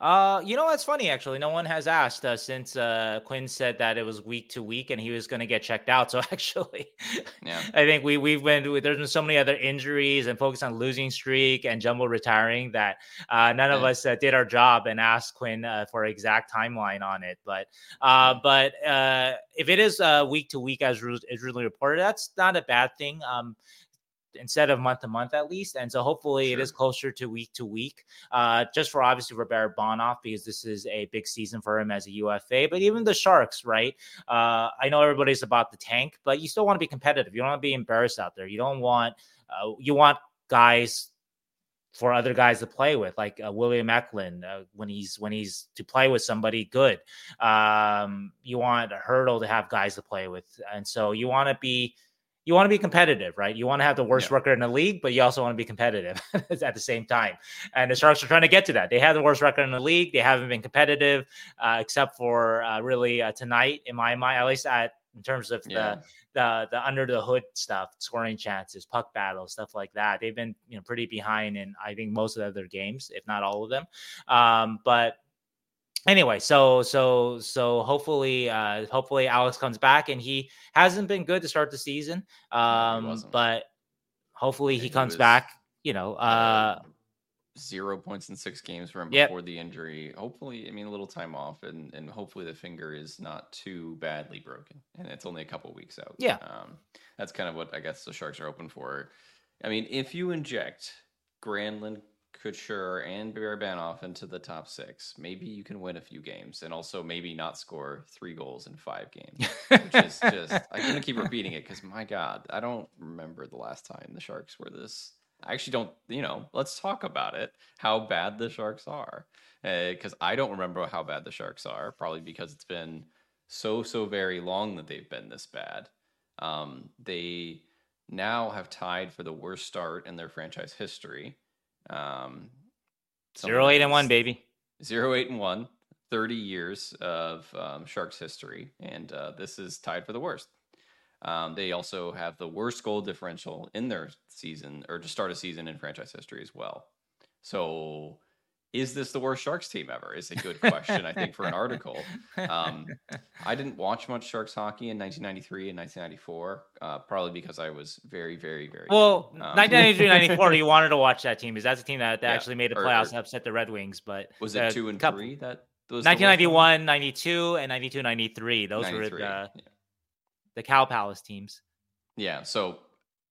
Uh, you know, that's funny actually. No one has asked uh, since uh, Quinn said that it was week to week and he was going to get checked out. <laughs> So actually, yeah, I think we we've been there's been so many other injuries and focus on losing streak and Jumbo retiring that uh, none yeah. of us uh, did our job and asked Quinn uh, for exact timeline on it. But uh, but uh, if it is uh, week to week as is really reported, that's not a bad thing. Um, instead of month to month at least. And so hopefully sure. it is closer to week to week, uh, just for obviously for Bonoff, because this is a big season for him as a UFA. But even the Sharks, right? Uh, I know everybody's about the tank, but you still want to be competitive. You don't want to be embarrassed out there. You don't want uh, you want guys for other guys to play with, like uh, William Eklund uh, when he's when he's to play with somebody good. Um, you want a Hertl to have guys to play with, and so you want to be you want to be competitive, right? You want to have the worst yeah. record in the league, but you also want to be competitive <laughs> at the same time. And the Sharks are trying to get to that. They have the worst record in the league. They haven't been competitive, uh, except for uh, really uh, tonight, in my mind, at least at in terms of yeah. the the the under the hood stuff, scoring chances, puck battles, stuff like that. They've been you know pretty behind in I think most of their games, if not all of them. Um, but anyway, so so so hopefully uh hopefully Alex comes back and he hasn't been good to start the season. Um but hopefully he comes he was, back, you know, uh zero points in six games for him yep. before the injury. Hopefully, I mean a little time off and and hopefully the finger is not too badly broken and it's only a couple weeks out. Yeah. Um that's kind of what I guess the Sharks are open for. I mean, if you inject Granlund, Couture and Barabanov into the top six, maybe you can win a few games and also maybe not score three goals in five games. Which is just I'm gonna keep repeating it because my God, I don't remember the last time the Sharks were this. I actually don't. You know, let's talk about it. How bad the Sharks are, because uh, I don't remember how bad the Sharks are. Probably because it's been so so very long that they've been this bad. Um, they now have tied for the worst start in their franchise history um, zero eight and one, baby. Zero eight and one. 30 years of um, Sharks history, and uh, this is tied for the worst. Um, they also have the worst goal differential in their season, or to start a season in franchise history as well. So is this the worst Sharks team ever? Is a good question, I think, for an article. Um, I didn't watch much Sharks hockey in 1993 and 1994, uh, probably because I was very, very, very. Well, um, 1993 <laughs> 94, you wanted to watch that team because that's a team that, that yeah, actually made the playoffs and upset the Red Wings. But was it two and couple, three that? 1991, 92, and 92, 93. Those 93, were the, yeah. the Cow Palace teams. Yeah. So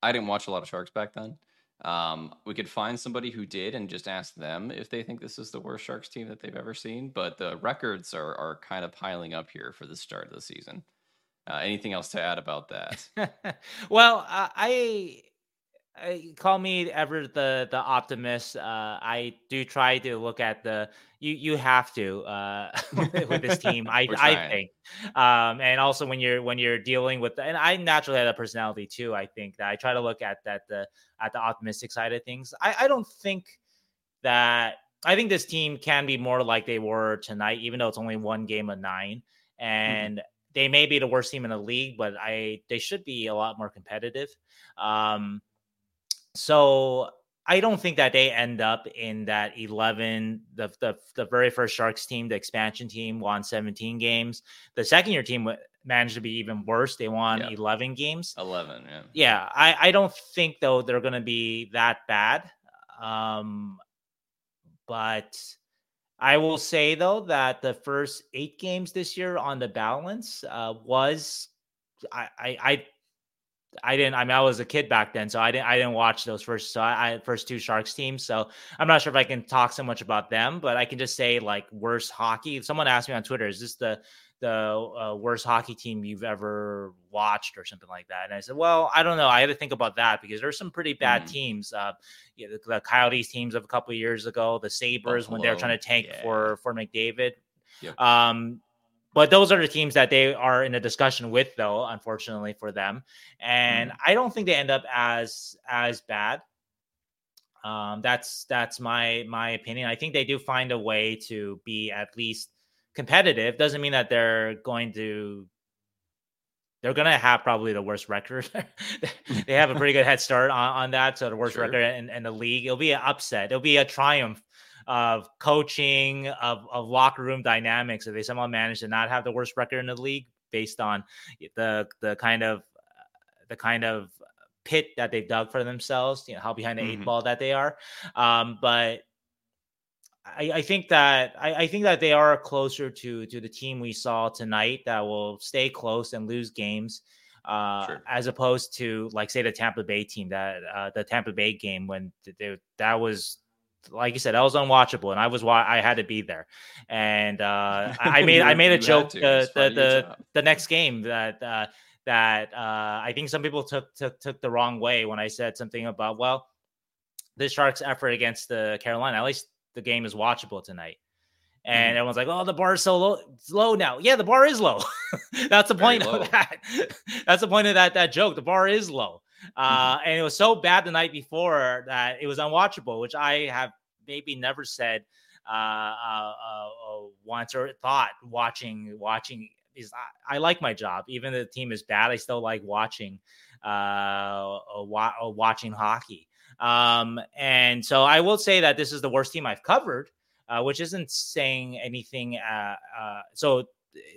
I didn't watch a lot of Sharks back then. Um, we could find somebody who did and just ask them if they think this is the worst Sharks team that they've ever seen. But the records are are kind of piling up here for the start of the season. Uh, anything else to add about that? <laughs> well, uh, call me ever the the optimist. Uh, I do try to look at the you you have to uh, <laughs> with this team. <laughs> I I think, um, and also when you're when you're dealing with, and I naturally have a personality too. I think that I try to look at that the at the optimistic side of things. I I don't think that I think this team can be more like they were tonight, even though it's only one game of nine, mm-hmm. and. Mm-hmm. They may be the worst team in the league, but I they should be a lot more competitive. Um, so I don't think that they end up in that 11. The, the, the very first Sharks team, the expansion team, won 17 games. The second year team managed to be even worse. They won yeah. 11 games. 11, yeah. Yeah. I, I don't think, though, they're going to be that bad. Um, but I will say, though, that the first eight games this year on the balance uh, was. I, I, I I didn't. I mean, I was a kid back then, so I didn't. I didn't watch those first. So I, I, first two Sharks teams. So I'm not sure if I can talk so much about them, but I can just say like worst hockey. If someone asked me on Twitter, "Is this the the uh, worst hockey team you've ever watched, or something like that?" And I said, "Well, I don't know. I had to think about that because there's some pretty bad mm. teams. Uh, yeah, the, the, Coyotes teams of a couple of years ago, the Sabres Buffalo. when they were trying to tank yeah. for for McDavid. Yep. Um, but those are the teams that they are in a discussion with, though, unfortunately for them. And mm. I don't think they end up as as bad. Um, that's that's my my opinion. I think they do find a way to be at least competitive. Doesn't mean that they're going to they're going to have probably the worst record. <laughs> they have a pretty good head start on, on that. So the worst sure. record in, in, the league. It'll be an upset. It'll be a triumph of coaching, of, of locker room dynamics. If they somehow manage to not have the worst record in the league based on the the kind of the kind of pit that they've dug for themselves, you know, how behind the mm-hmm. eight ball that they are. Um, but I, I, think that I, I, think that they are closer to to the team we saw tonight that will stay close and lose games. Uh, sure. as opposed to like say the Tampa Bay team that uh, the Tampa Bay game when they, that was like you said, that was unwatchable, and I was why I had to be there. And uh, I made I <laughs> made a joke the the the, the, next game that uh, that uh, I think some people took took took the wrong way when I said something about well, the Sharks' effort against the Carolina. At least the game is watchable tonight. And mm-hmm. everyone's like, "Oh, the bar is so low, it's low now." Yeah, the bar is low. <laughs> That's the point of that. <laughs> That's the point of that that joke. The bar is low, uh, mm-hmm. and it was so bad the night before that it was unwatchable, which I have maybe never said uh, uh, uh once or thought watching watching. Is I, I, like my job, even if the team is bad. I still like watching uh, watching hockey. Um, and so I will say that this is the worst team I've covered, uh, which isn't saying anything. Uh, uh, so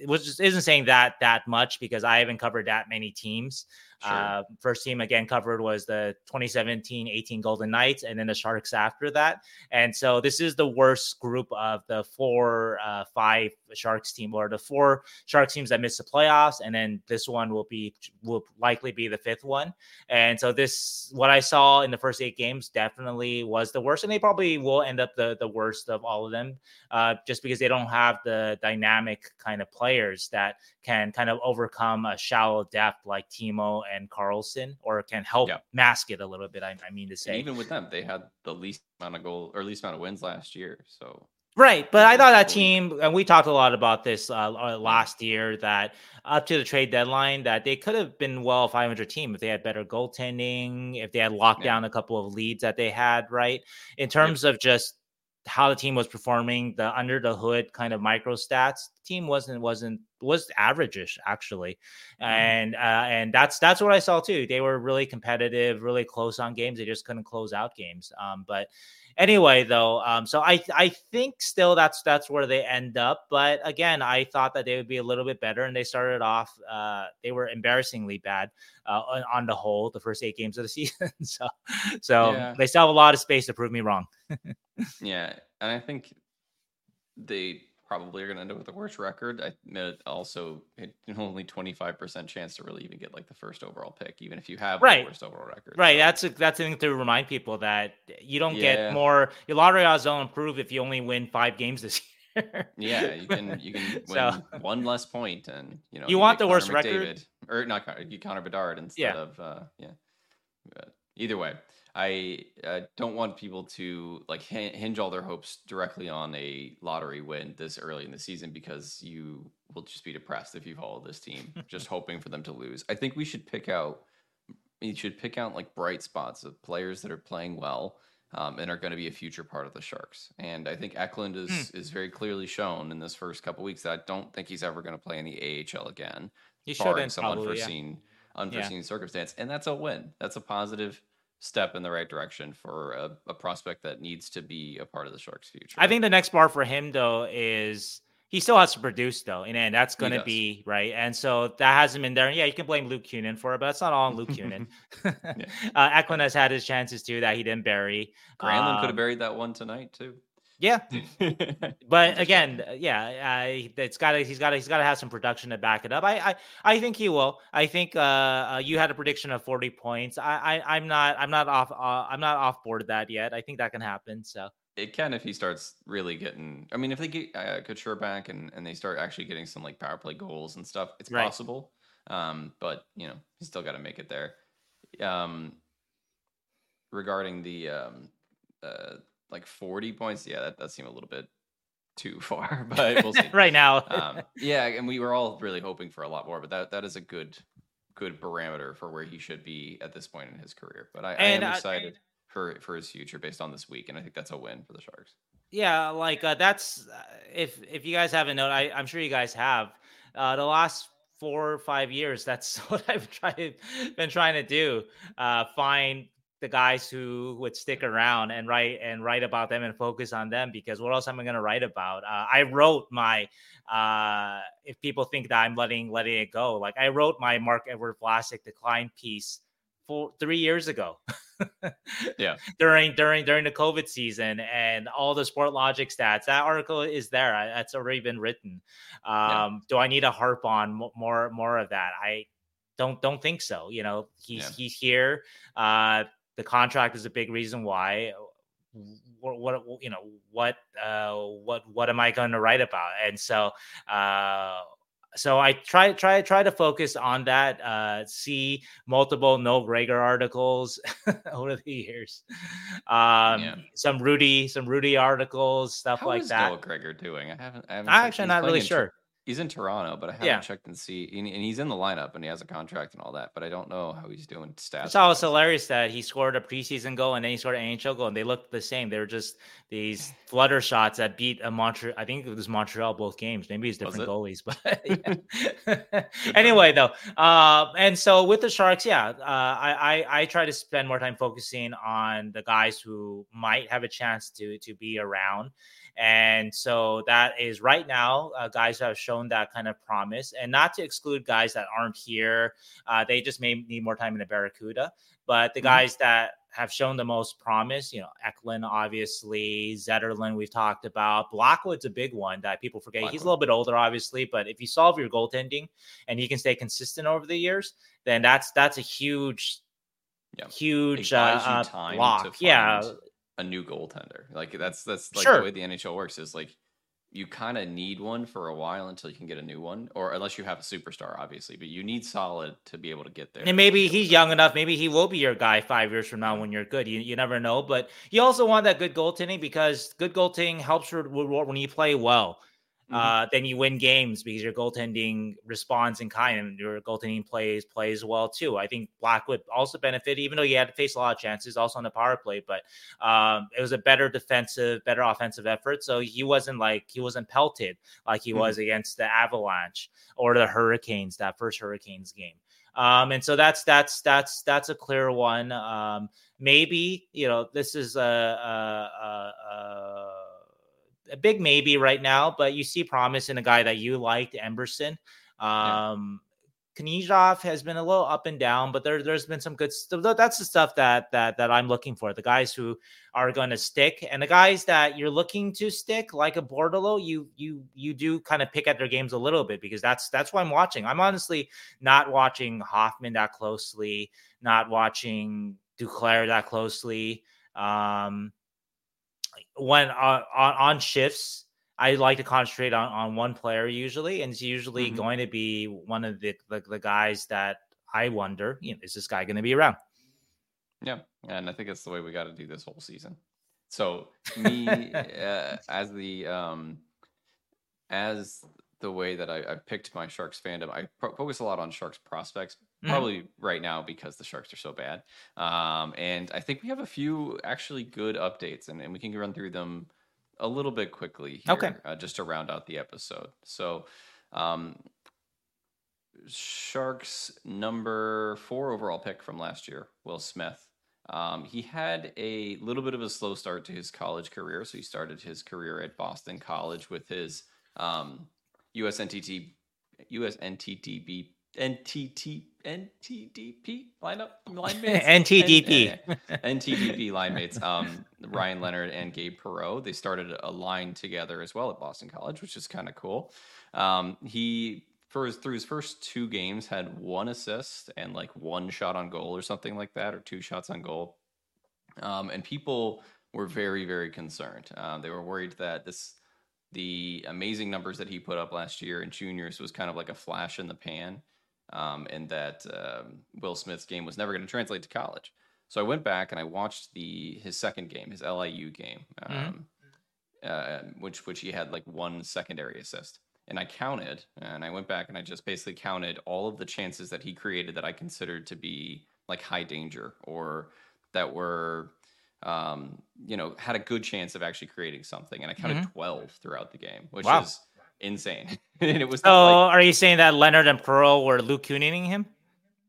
which isn't saying that that much because I haven't covered that many teams. Sure. Uh, first team again covered was the 2017-18 Golden Knights, and then the Sharks after that. And so this is the worst group of the four, uh, five Sharks team, or the four Sharks teams that missed the playoffs, and then this one will be will likely be the fifth one. And so this, what I saw in the first eight games, definitely was the worst, and they probably will end up the the worst of all of them, uh, just because they don't have the dynamic kind of players that can kind of overcome a shallow depth like Timo and Carlson, or can help yeah. mask it a little bit. I, I mean to say, and even with them, they had the least amount of goal or least amount of wins last year. So Right, but I thought that team, and we talked a lot about this uh, uh, last year, that up to the trade deadline, that they could have been well 500 team if they had better goaltending, if they had locked yeah. down a couple of leads that they had. Right, in terms yeah. of just how the team was performing, the under the hood kind of micro stats, team wasn't wasn't was averageish actually, mm-hmm. and uh, and that's that's what I saw too. They were really competitive, really close on games. They just couldn't close out games. Um, but anyway, though, um, so I I think still that's that's where they end up. But again, I thought that they would be a little bit better, and they started off. Uh, they were embarrassingly bad uh, on, on the whole the first eight games of the <laughs> season. so so yeah. they still have a lot of space to prove me wrong. <laughs> yeah, and I think they probably are going to end up with a worse record. I it also <laughs> only twenty five percent chance to really even get like the first overall pick, even if you have right. the worst overall record. Right. So. That's a, that's thing to remind people that you don't yeah. get more. Your lottery odds don't improve if you only win five games this <laughs> year. yeah, you can you can <laughs> win so, one less point, and you know you, you want the Connor worst McDavid, record, or not you Connor Bedard instead yeah. of uh, yeah. But either way, I uh, don't want people to like hinge all their hopes directly on a lottery win this early in the season because you will just be depressed if you follow this team, <laughs> just hoping for them to lose. I think we should pick out, you should pick out like bright spots of players that are playing well um, and are going to be a future part of the Sharks. And I think Eklund is hmm. is very clearly shown in this first couple weeks that I don't think he's ever going to play in the AHL again. He should some probably, unforeseen yeah. unforeseen yeah. circumstance, and that's a win. That's a positive step in the right direction for a, a, prospect that needs to be a part of the Sharks' future. I think the next bar for him though is he still has to produce though, and, that's going to be right. And so that hasn't been there. Yeah, you can blame Luke Kunin for it, but that's not all on Luke Kunin. <laughs> <laughs> uh, Eklund has had his chances too that he didn't bury. Granlund um, could have buried that one tonight too. Yeah, <laughs> but again, yeah, uh, it's got to he's got to he's got to have some production to back it up. I I, I think he will. I think uh, uh, you had a prediction of forty points. I, I am not I'm not off uh, I'm not off board that yet. I think that can happen. So it can if he starts really getting. I mean, if they get uh, Couture back and and they start actually getting some like power play goals and stuff, it's right. possible. Um, but you know, he's still got to make it there. Um, regarding the um uh like 40 points. Yeah, that does seem a little bit too <laughs> far, <laughs> but we'll see. right now. um, <laughs> yeah, and we were all really hoping for a lot more, but that that is a good good parameter for where he should be at this point in his career. But I, I am excited uh, for for his future based on this week, and I think that's a win for the Sharks. Yeah, like uh, that's uh, if if you guys haven't known, I, I'm sure you guys have. Uh, the last four or five years, that's what I've tried been trying to do. Uh, find the guys who would stick around and write and write about them and focus on them because what else am I going to write about? Uh, I wrote my uh, if people think that I'm letting letting it go, like I wrote my Marc-Edouard Vlasic decline piece for three years ago. yeah, <laughs> during during during the COVID season and all the Sportlogiq stats. That article is there. That's already been written. Um, yeah. Do I need to harp on more more of that? I don't don't think so. You know, he's yeah. he's here. Uh, the contract is a big reason why. What, what you know what uh, what what am I going to write about? And so uh, so I try try try to focus on that. Uh, see multiple Noah Gregor articles <laughs> over the years. Um, yeah. some Rudy some Rudy articles, stuff How like that. Noah Gregor doing? I haven't. I haven't I'm actually not really sure. He's in Toronto, but I haven't yeah. checked and see. And he's in the lineup and he has a contract and all that, but I don't know how he's doing stats. It's always hilarious that he scored a preseason goal and then he scored an NHL goal and they looked the same. They were just these <sighs> flutter shots that beat a Montreal. I think it was Montreal both games. Maybe it's different goalies, but <laughs> anyway, though. Uh, and so with the Sharks, yeah, uh, I, I I try to spend more time focusing on the guys who might have a chance to to be around. And so that is right now, uh, guys have shown that kind of promise, and not to exclude guys that aren't here. Uh, they just may need more time in the Barracuda. But the mm-hmm. guys that have shown the most promise, you know, Eklund, obviously, Zetterlund, we've talked about. Blackwood's a big one that people forget. Blackwood. He's a little bit older, obviously, but if you solve your goaltending and you can stay consistent over the years, then that's that's a huge, yep. huge uh, block. yeah, a new goaltender. Like that's that's like sure. the way the NHL works is like you kind of need one for a while until you can get a new one, or unless you have a superstar, obviously. But you need solid to be able to get there. And maybe he's young enough. Maybe he will be your guy five years from now when you're good. You, you never know. But you also want that good goaltending because good goaltending helps when you play well. Mm-hmm. Uh, then you win games because your goaltending responds in kind and your goaltending plays plays well too. I think Blackwood also benefited, even though he had to face a lot of chances, also on the power play, but um, it was a better defensive, better offensive effort. So he wasn't like he wasn't pelted like he mm-hmm. was against the Avalanche or the Hurricanes that first Hurricanes game. Um, and so that's that's that's that's a clear one. Um, maybe you know this is a, a, a, a a big maybe right now, but you see promise in a guy that you liked, Emberson. Um, yeah. has been a little up and down, but there, there's been some good stuff. That's the stuff that that that I'm looking for. The guys who are going to stick, and the guys that you're looking to stick, like a Bordeleau, you you you do kind of pick at their games a little bit because that's that's what I'm watching. I'm honestly not watching Hoffman that closely, not watching Duclair that closely. Um, when uh, on, on shifts, I like to concentrate on, on one player usually, and it's usually mm-hmm. going to be one of the, the, the guys that I wonder, you know, is this guy going to be around? Yeah, and I think it's the way we got to do this whole season. So me <laughs> uh, as the um as the way that I, I picked my Sharks fandom, I pro- focus a lot on Sharks prospects, mm. probably right now because the Sharks are so bad. Um, and I think we have a few actually good updates, and, and we can run through them a little bit quickly here, okay. Uh, just to round out the episode. So, um, Sharks number four overall pick from last year, Will Smith. Um, he had a little bit of a slow start to his college career. So he started his career at Boston College with his um, USNTT, USNTTB, NTT, NTDP lineup line <laughs> mates. NTDP. NTDP <laughs> line mates. Um, Ryan Leonard and Gabe Perreault. They started a line together as well at Boston College, which is kind of cool. Um, he for his, through his first two games had one assist and like one shot on goal or something like that, or two shots on goal. Um, and people were very very concerned. Uh, they were worried that this the amazing numbers that he put up last year in juniors was kind of like a flash in the pan, um, and that um, Will Smith's game was never going to translate to college. So I went back and I watched the his second game, his LIU game, mm-hmm. um, mm-hmm. uh, which which he had like one secondary assist, and I counted and I went back and I just basically counted all of the chances that he created that I considered to be like high danger or that were um, you know, had a good chance of actually creating something. And I counted mm-hmm. 12 throughout the game, which wow. is insane. <laughs> and it was. Oh, like, are you saying that Leonard and Pearl were Luke him?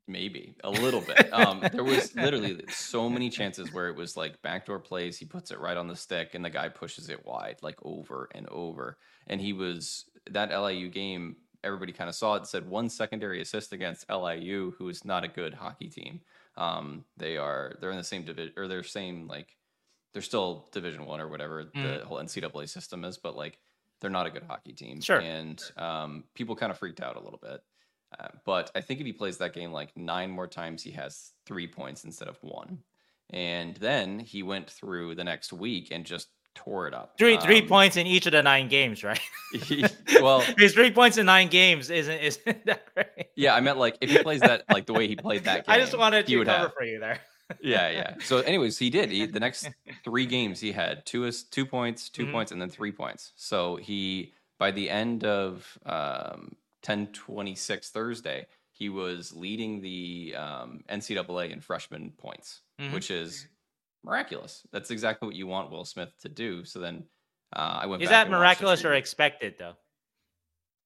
Maybe a little bit. <laughs> Um, there was literally so many chances where it was like backdoor plays. He puts it right on the stick, and the guy pushes it wide, like over and over. And he was that LIU game. Everybody kind of saw it. Said one secondary assist against LIU, who is not a good hockey team. Um, they are they're in the same division or they're same like they're still Division One or whatever mm. the whole NCAA system is, but like they're not a good hockey team. Sure. And um, people kind of freaked out a little bit. Uh, but I think if he plays that game like nine more times, he has three points instead of one. And then he went through the next week and just tore it up. Three three Um, points in each of the nine games, right? he- <laughs> well, his three points in nine games isn't isn't <laughs> that great? yeah, I meant like if he plays that like the way he played that game. <laughs> I just wanted to cover have. for you there. Yeah, yeah. So, anyways, he did. He, the next <laughs> three games, he had two two points, 2 Mhm. points, and then three points. So he by the end of um, ten twenty six Thursday, he was leading the um, NCAA in freshman points, Mhm. which is miraculous. That's exactly what you want Will Smith to do. So then uh, I went. Is that and watched his miraculous or expected though?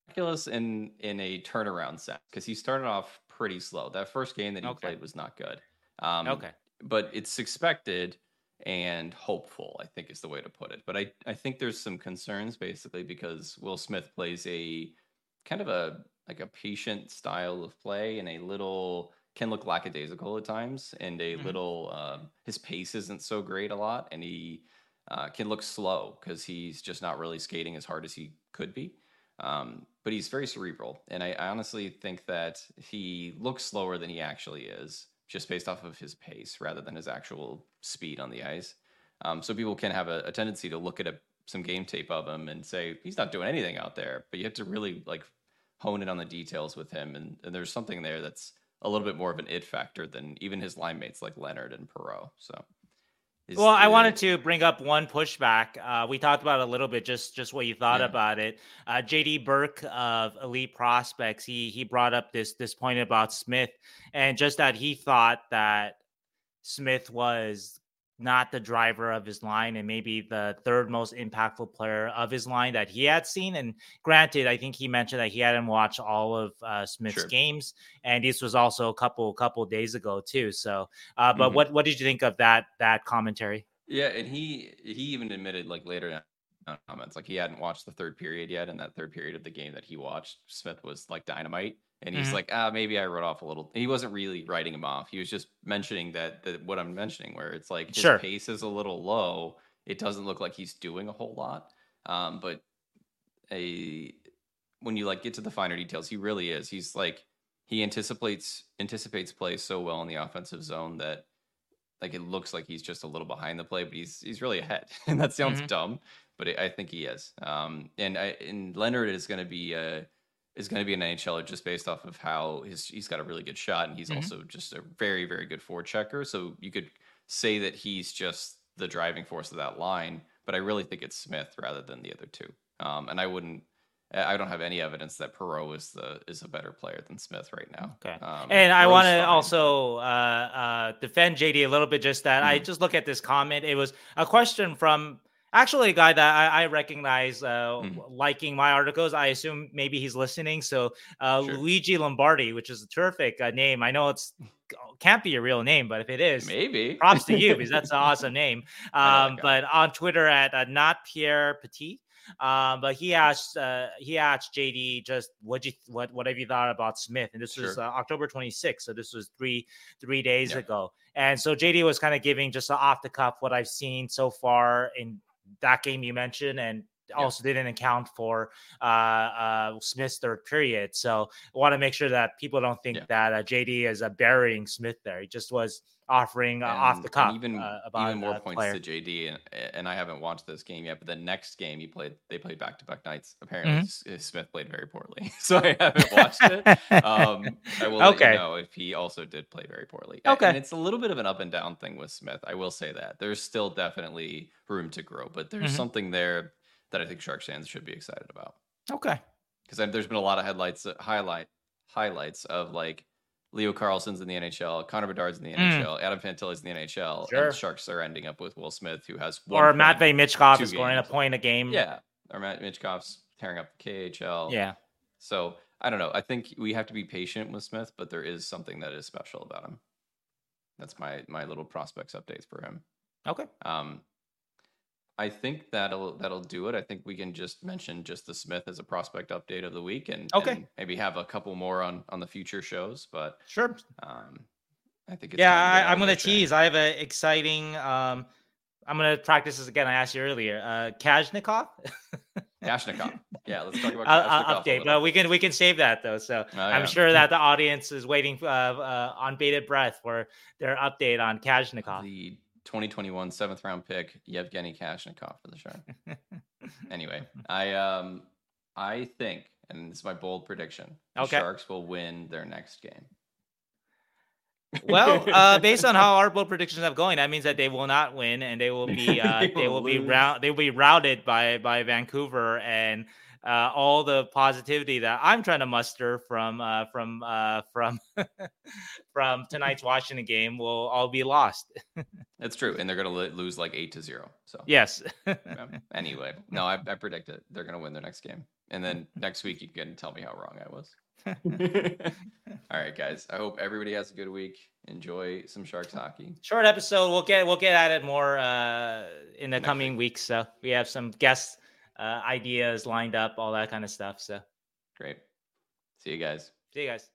miraculous in in a turnaround sense because he started off pretty slow. That first game that he Okay. played was not good. Um, Okay. but it's expected and hopeful. I think is the way to put it. But I I think there's some concerns basically because Will Smith plays a kind of a like a patient style of play and a little can look lackadaisical at times and a Mhm. little um, his pace isn't so great a lot and he uh, can look slow because he's just not really skating as hard as he could be um, but he's very cerebral and I, I honestly think that he looks slower than he actually is just based off of his pace rather than his actual speed on the ice. Um, so people can have a, a tendency to look at a, some game tape of him and say he's not doing anything out there but you have to really like hone in on the details with him. And, and there's something there that's a little bit more of an it factor than even his line mates like leonard and Perreault so Well, I wanted to bring up one pushback. Uh, we talked about it a little bit, just just what you thought Yeah. about it. Uh, JD Burke of Elite Prospects, he he brought up this this point about Smith, and just that he thought that Smith was not the driver of his line and maybe the third most impactful player of his line that he had seen. And granted, I think he mentioned that he hadn't watched all of uh, Smith's Sure. games, and this was also a couple couple days ago too. So, uh, but Mhm. what what did you think of that that commentary? Yeah, and he he even admitted like later in comments like he hadn't watched the third period yet, and that third period of the game that he watched, Smith was like dynamite, and he's Mhm. like, ah, maybe I wrote off a little. He wasn't really writing him off. He was just mentioning that that what I'm mentioning, where it's like his Sure. pace is a little low. It doesn't look like he's doing a whole lot, um, but a when you like get to the finer details, he really is. He's like he anticipates anticipates plays so well in the offensive zone that like it looks like he's just a little behind the play, but he's he's really ahead, <laughs> and that sounds Mhm. dumb, but I I think he is. Um, and I and Leonard is going to be a is going to be an NHLer just based off of how his he's got a really good shot, and he's Mhm. also just a very very good forechecker. So you could say that he's just the driving force of that line, but I really think it's Smith rather than the other two. Um, and I wouldn't. I I don't have any evidence that Perreault is the is a better player than Smith right now. Okay. Um, And I want to also uh, uh, defend JD a little bit. Just that I Mhm. just look at this comment. It was a question from actually a guy that I, I recognize uh, Mhm. liking my articles. I assume maybe he's listening. So uh, Sure. Luigi Lombardi, which is a terrific uh, name. I know it's can't be a real name, but if it is, maybe props to you because that's an <laughs> awesome name. Um, that but on Twitter at uh, not Pierre Petit. Um, but he asked uh, he asked JD just what you what what have you thought about Smith? And this was uh, October 26th, so this was three three days Yeah. ago. And so JD was kind of giving just a off the cuff what I've seen so far in that game you mentioned, and also didn't account for uh, uh, Smith's third period. So I want to make sure that people don't think Yeah. that uh, JD is uh, burying Smith there. He just was offering uh, off the cuff even uh, about even more uh, points player. to JD and and I haven't watched this game yet, but the next game he played they played back to back nights. Apparently Mm-hmm. Smith played very poorly, <laughs> so I haven't watched it. Um, I will let Okay. you know if he also did play very poorly. Okay. and it's a little bit of an up and down thing with Smith. I will say that there's still definitely room to grow, but there's Mhm. something there that I think Sharks fans should be excited about okay. because there's been a lot of headlights uh, highlight highlights of like Leo Carlsson's in the NHL, Connor Bedard's in the Mm. NHL, Adam Fantilli's in the NHL, Sure. and Sharks are ending up with Will Smith, who has one Or point. Matvey Michkov two is scoring a games. point a game. Yeah, or Matt Michkov's tearing up the KHL. Yeah. So I don't know. I think we have to be patient with Smith, but there is something that is special about him. That's my my little prospects updates for him. Okay. Um, I think that'll that'll do it. I think we can just mention just the Smith as a prospect update of the week, and, Okay. and maybe have a couple more on on the future shows. But Sure. um, I think it's Yeah, time to get I, I'm gonna tease. I have an exciting. Um, I'm gonna practice this again. I asked you earlier. Uh, Kajnikov. <laughs> Kashnikov. Yeah, let's talk about <laughs> Uh, Kashnikov update, but we can we can save that though. So Oh, I'm yeah. sure that the audience is waiting uh, uh, on bated breath for their update on Kajnikov. the 2021 seventh round pick Yevgeny Kashnikov for the Sharks. <laughs> anyway, I um I think, and this is my bold prediction: the Okay. Sharks will win their next game. Well, uh, <laughs> based on how our bold predictions have going, that means that they will not win, and they will be <laughs> uh, They they will will be round they will be routed by by Vancouver, and uh, all the positivity that I'm trying to muster from uh, from uh, from <laughs> from tonight's <laughs> Washington game will all be lost. <laughs> That's true, and they're gonna lose like eight to zero. So Yes. anyway, no, I, I predict it. They're gonna win their next game, and then next week you can tell me how wrong I was. All right, guys. I hope everybody has a good week. Enjoy some Sharks hockey. Short episode. We'll get we'll get at it more uh, in the Next coming weeks. So we have some guest uh, ideas lined up, all that kind of stuff. So Great. See you guys. see you guys.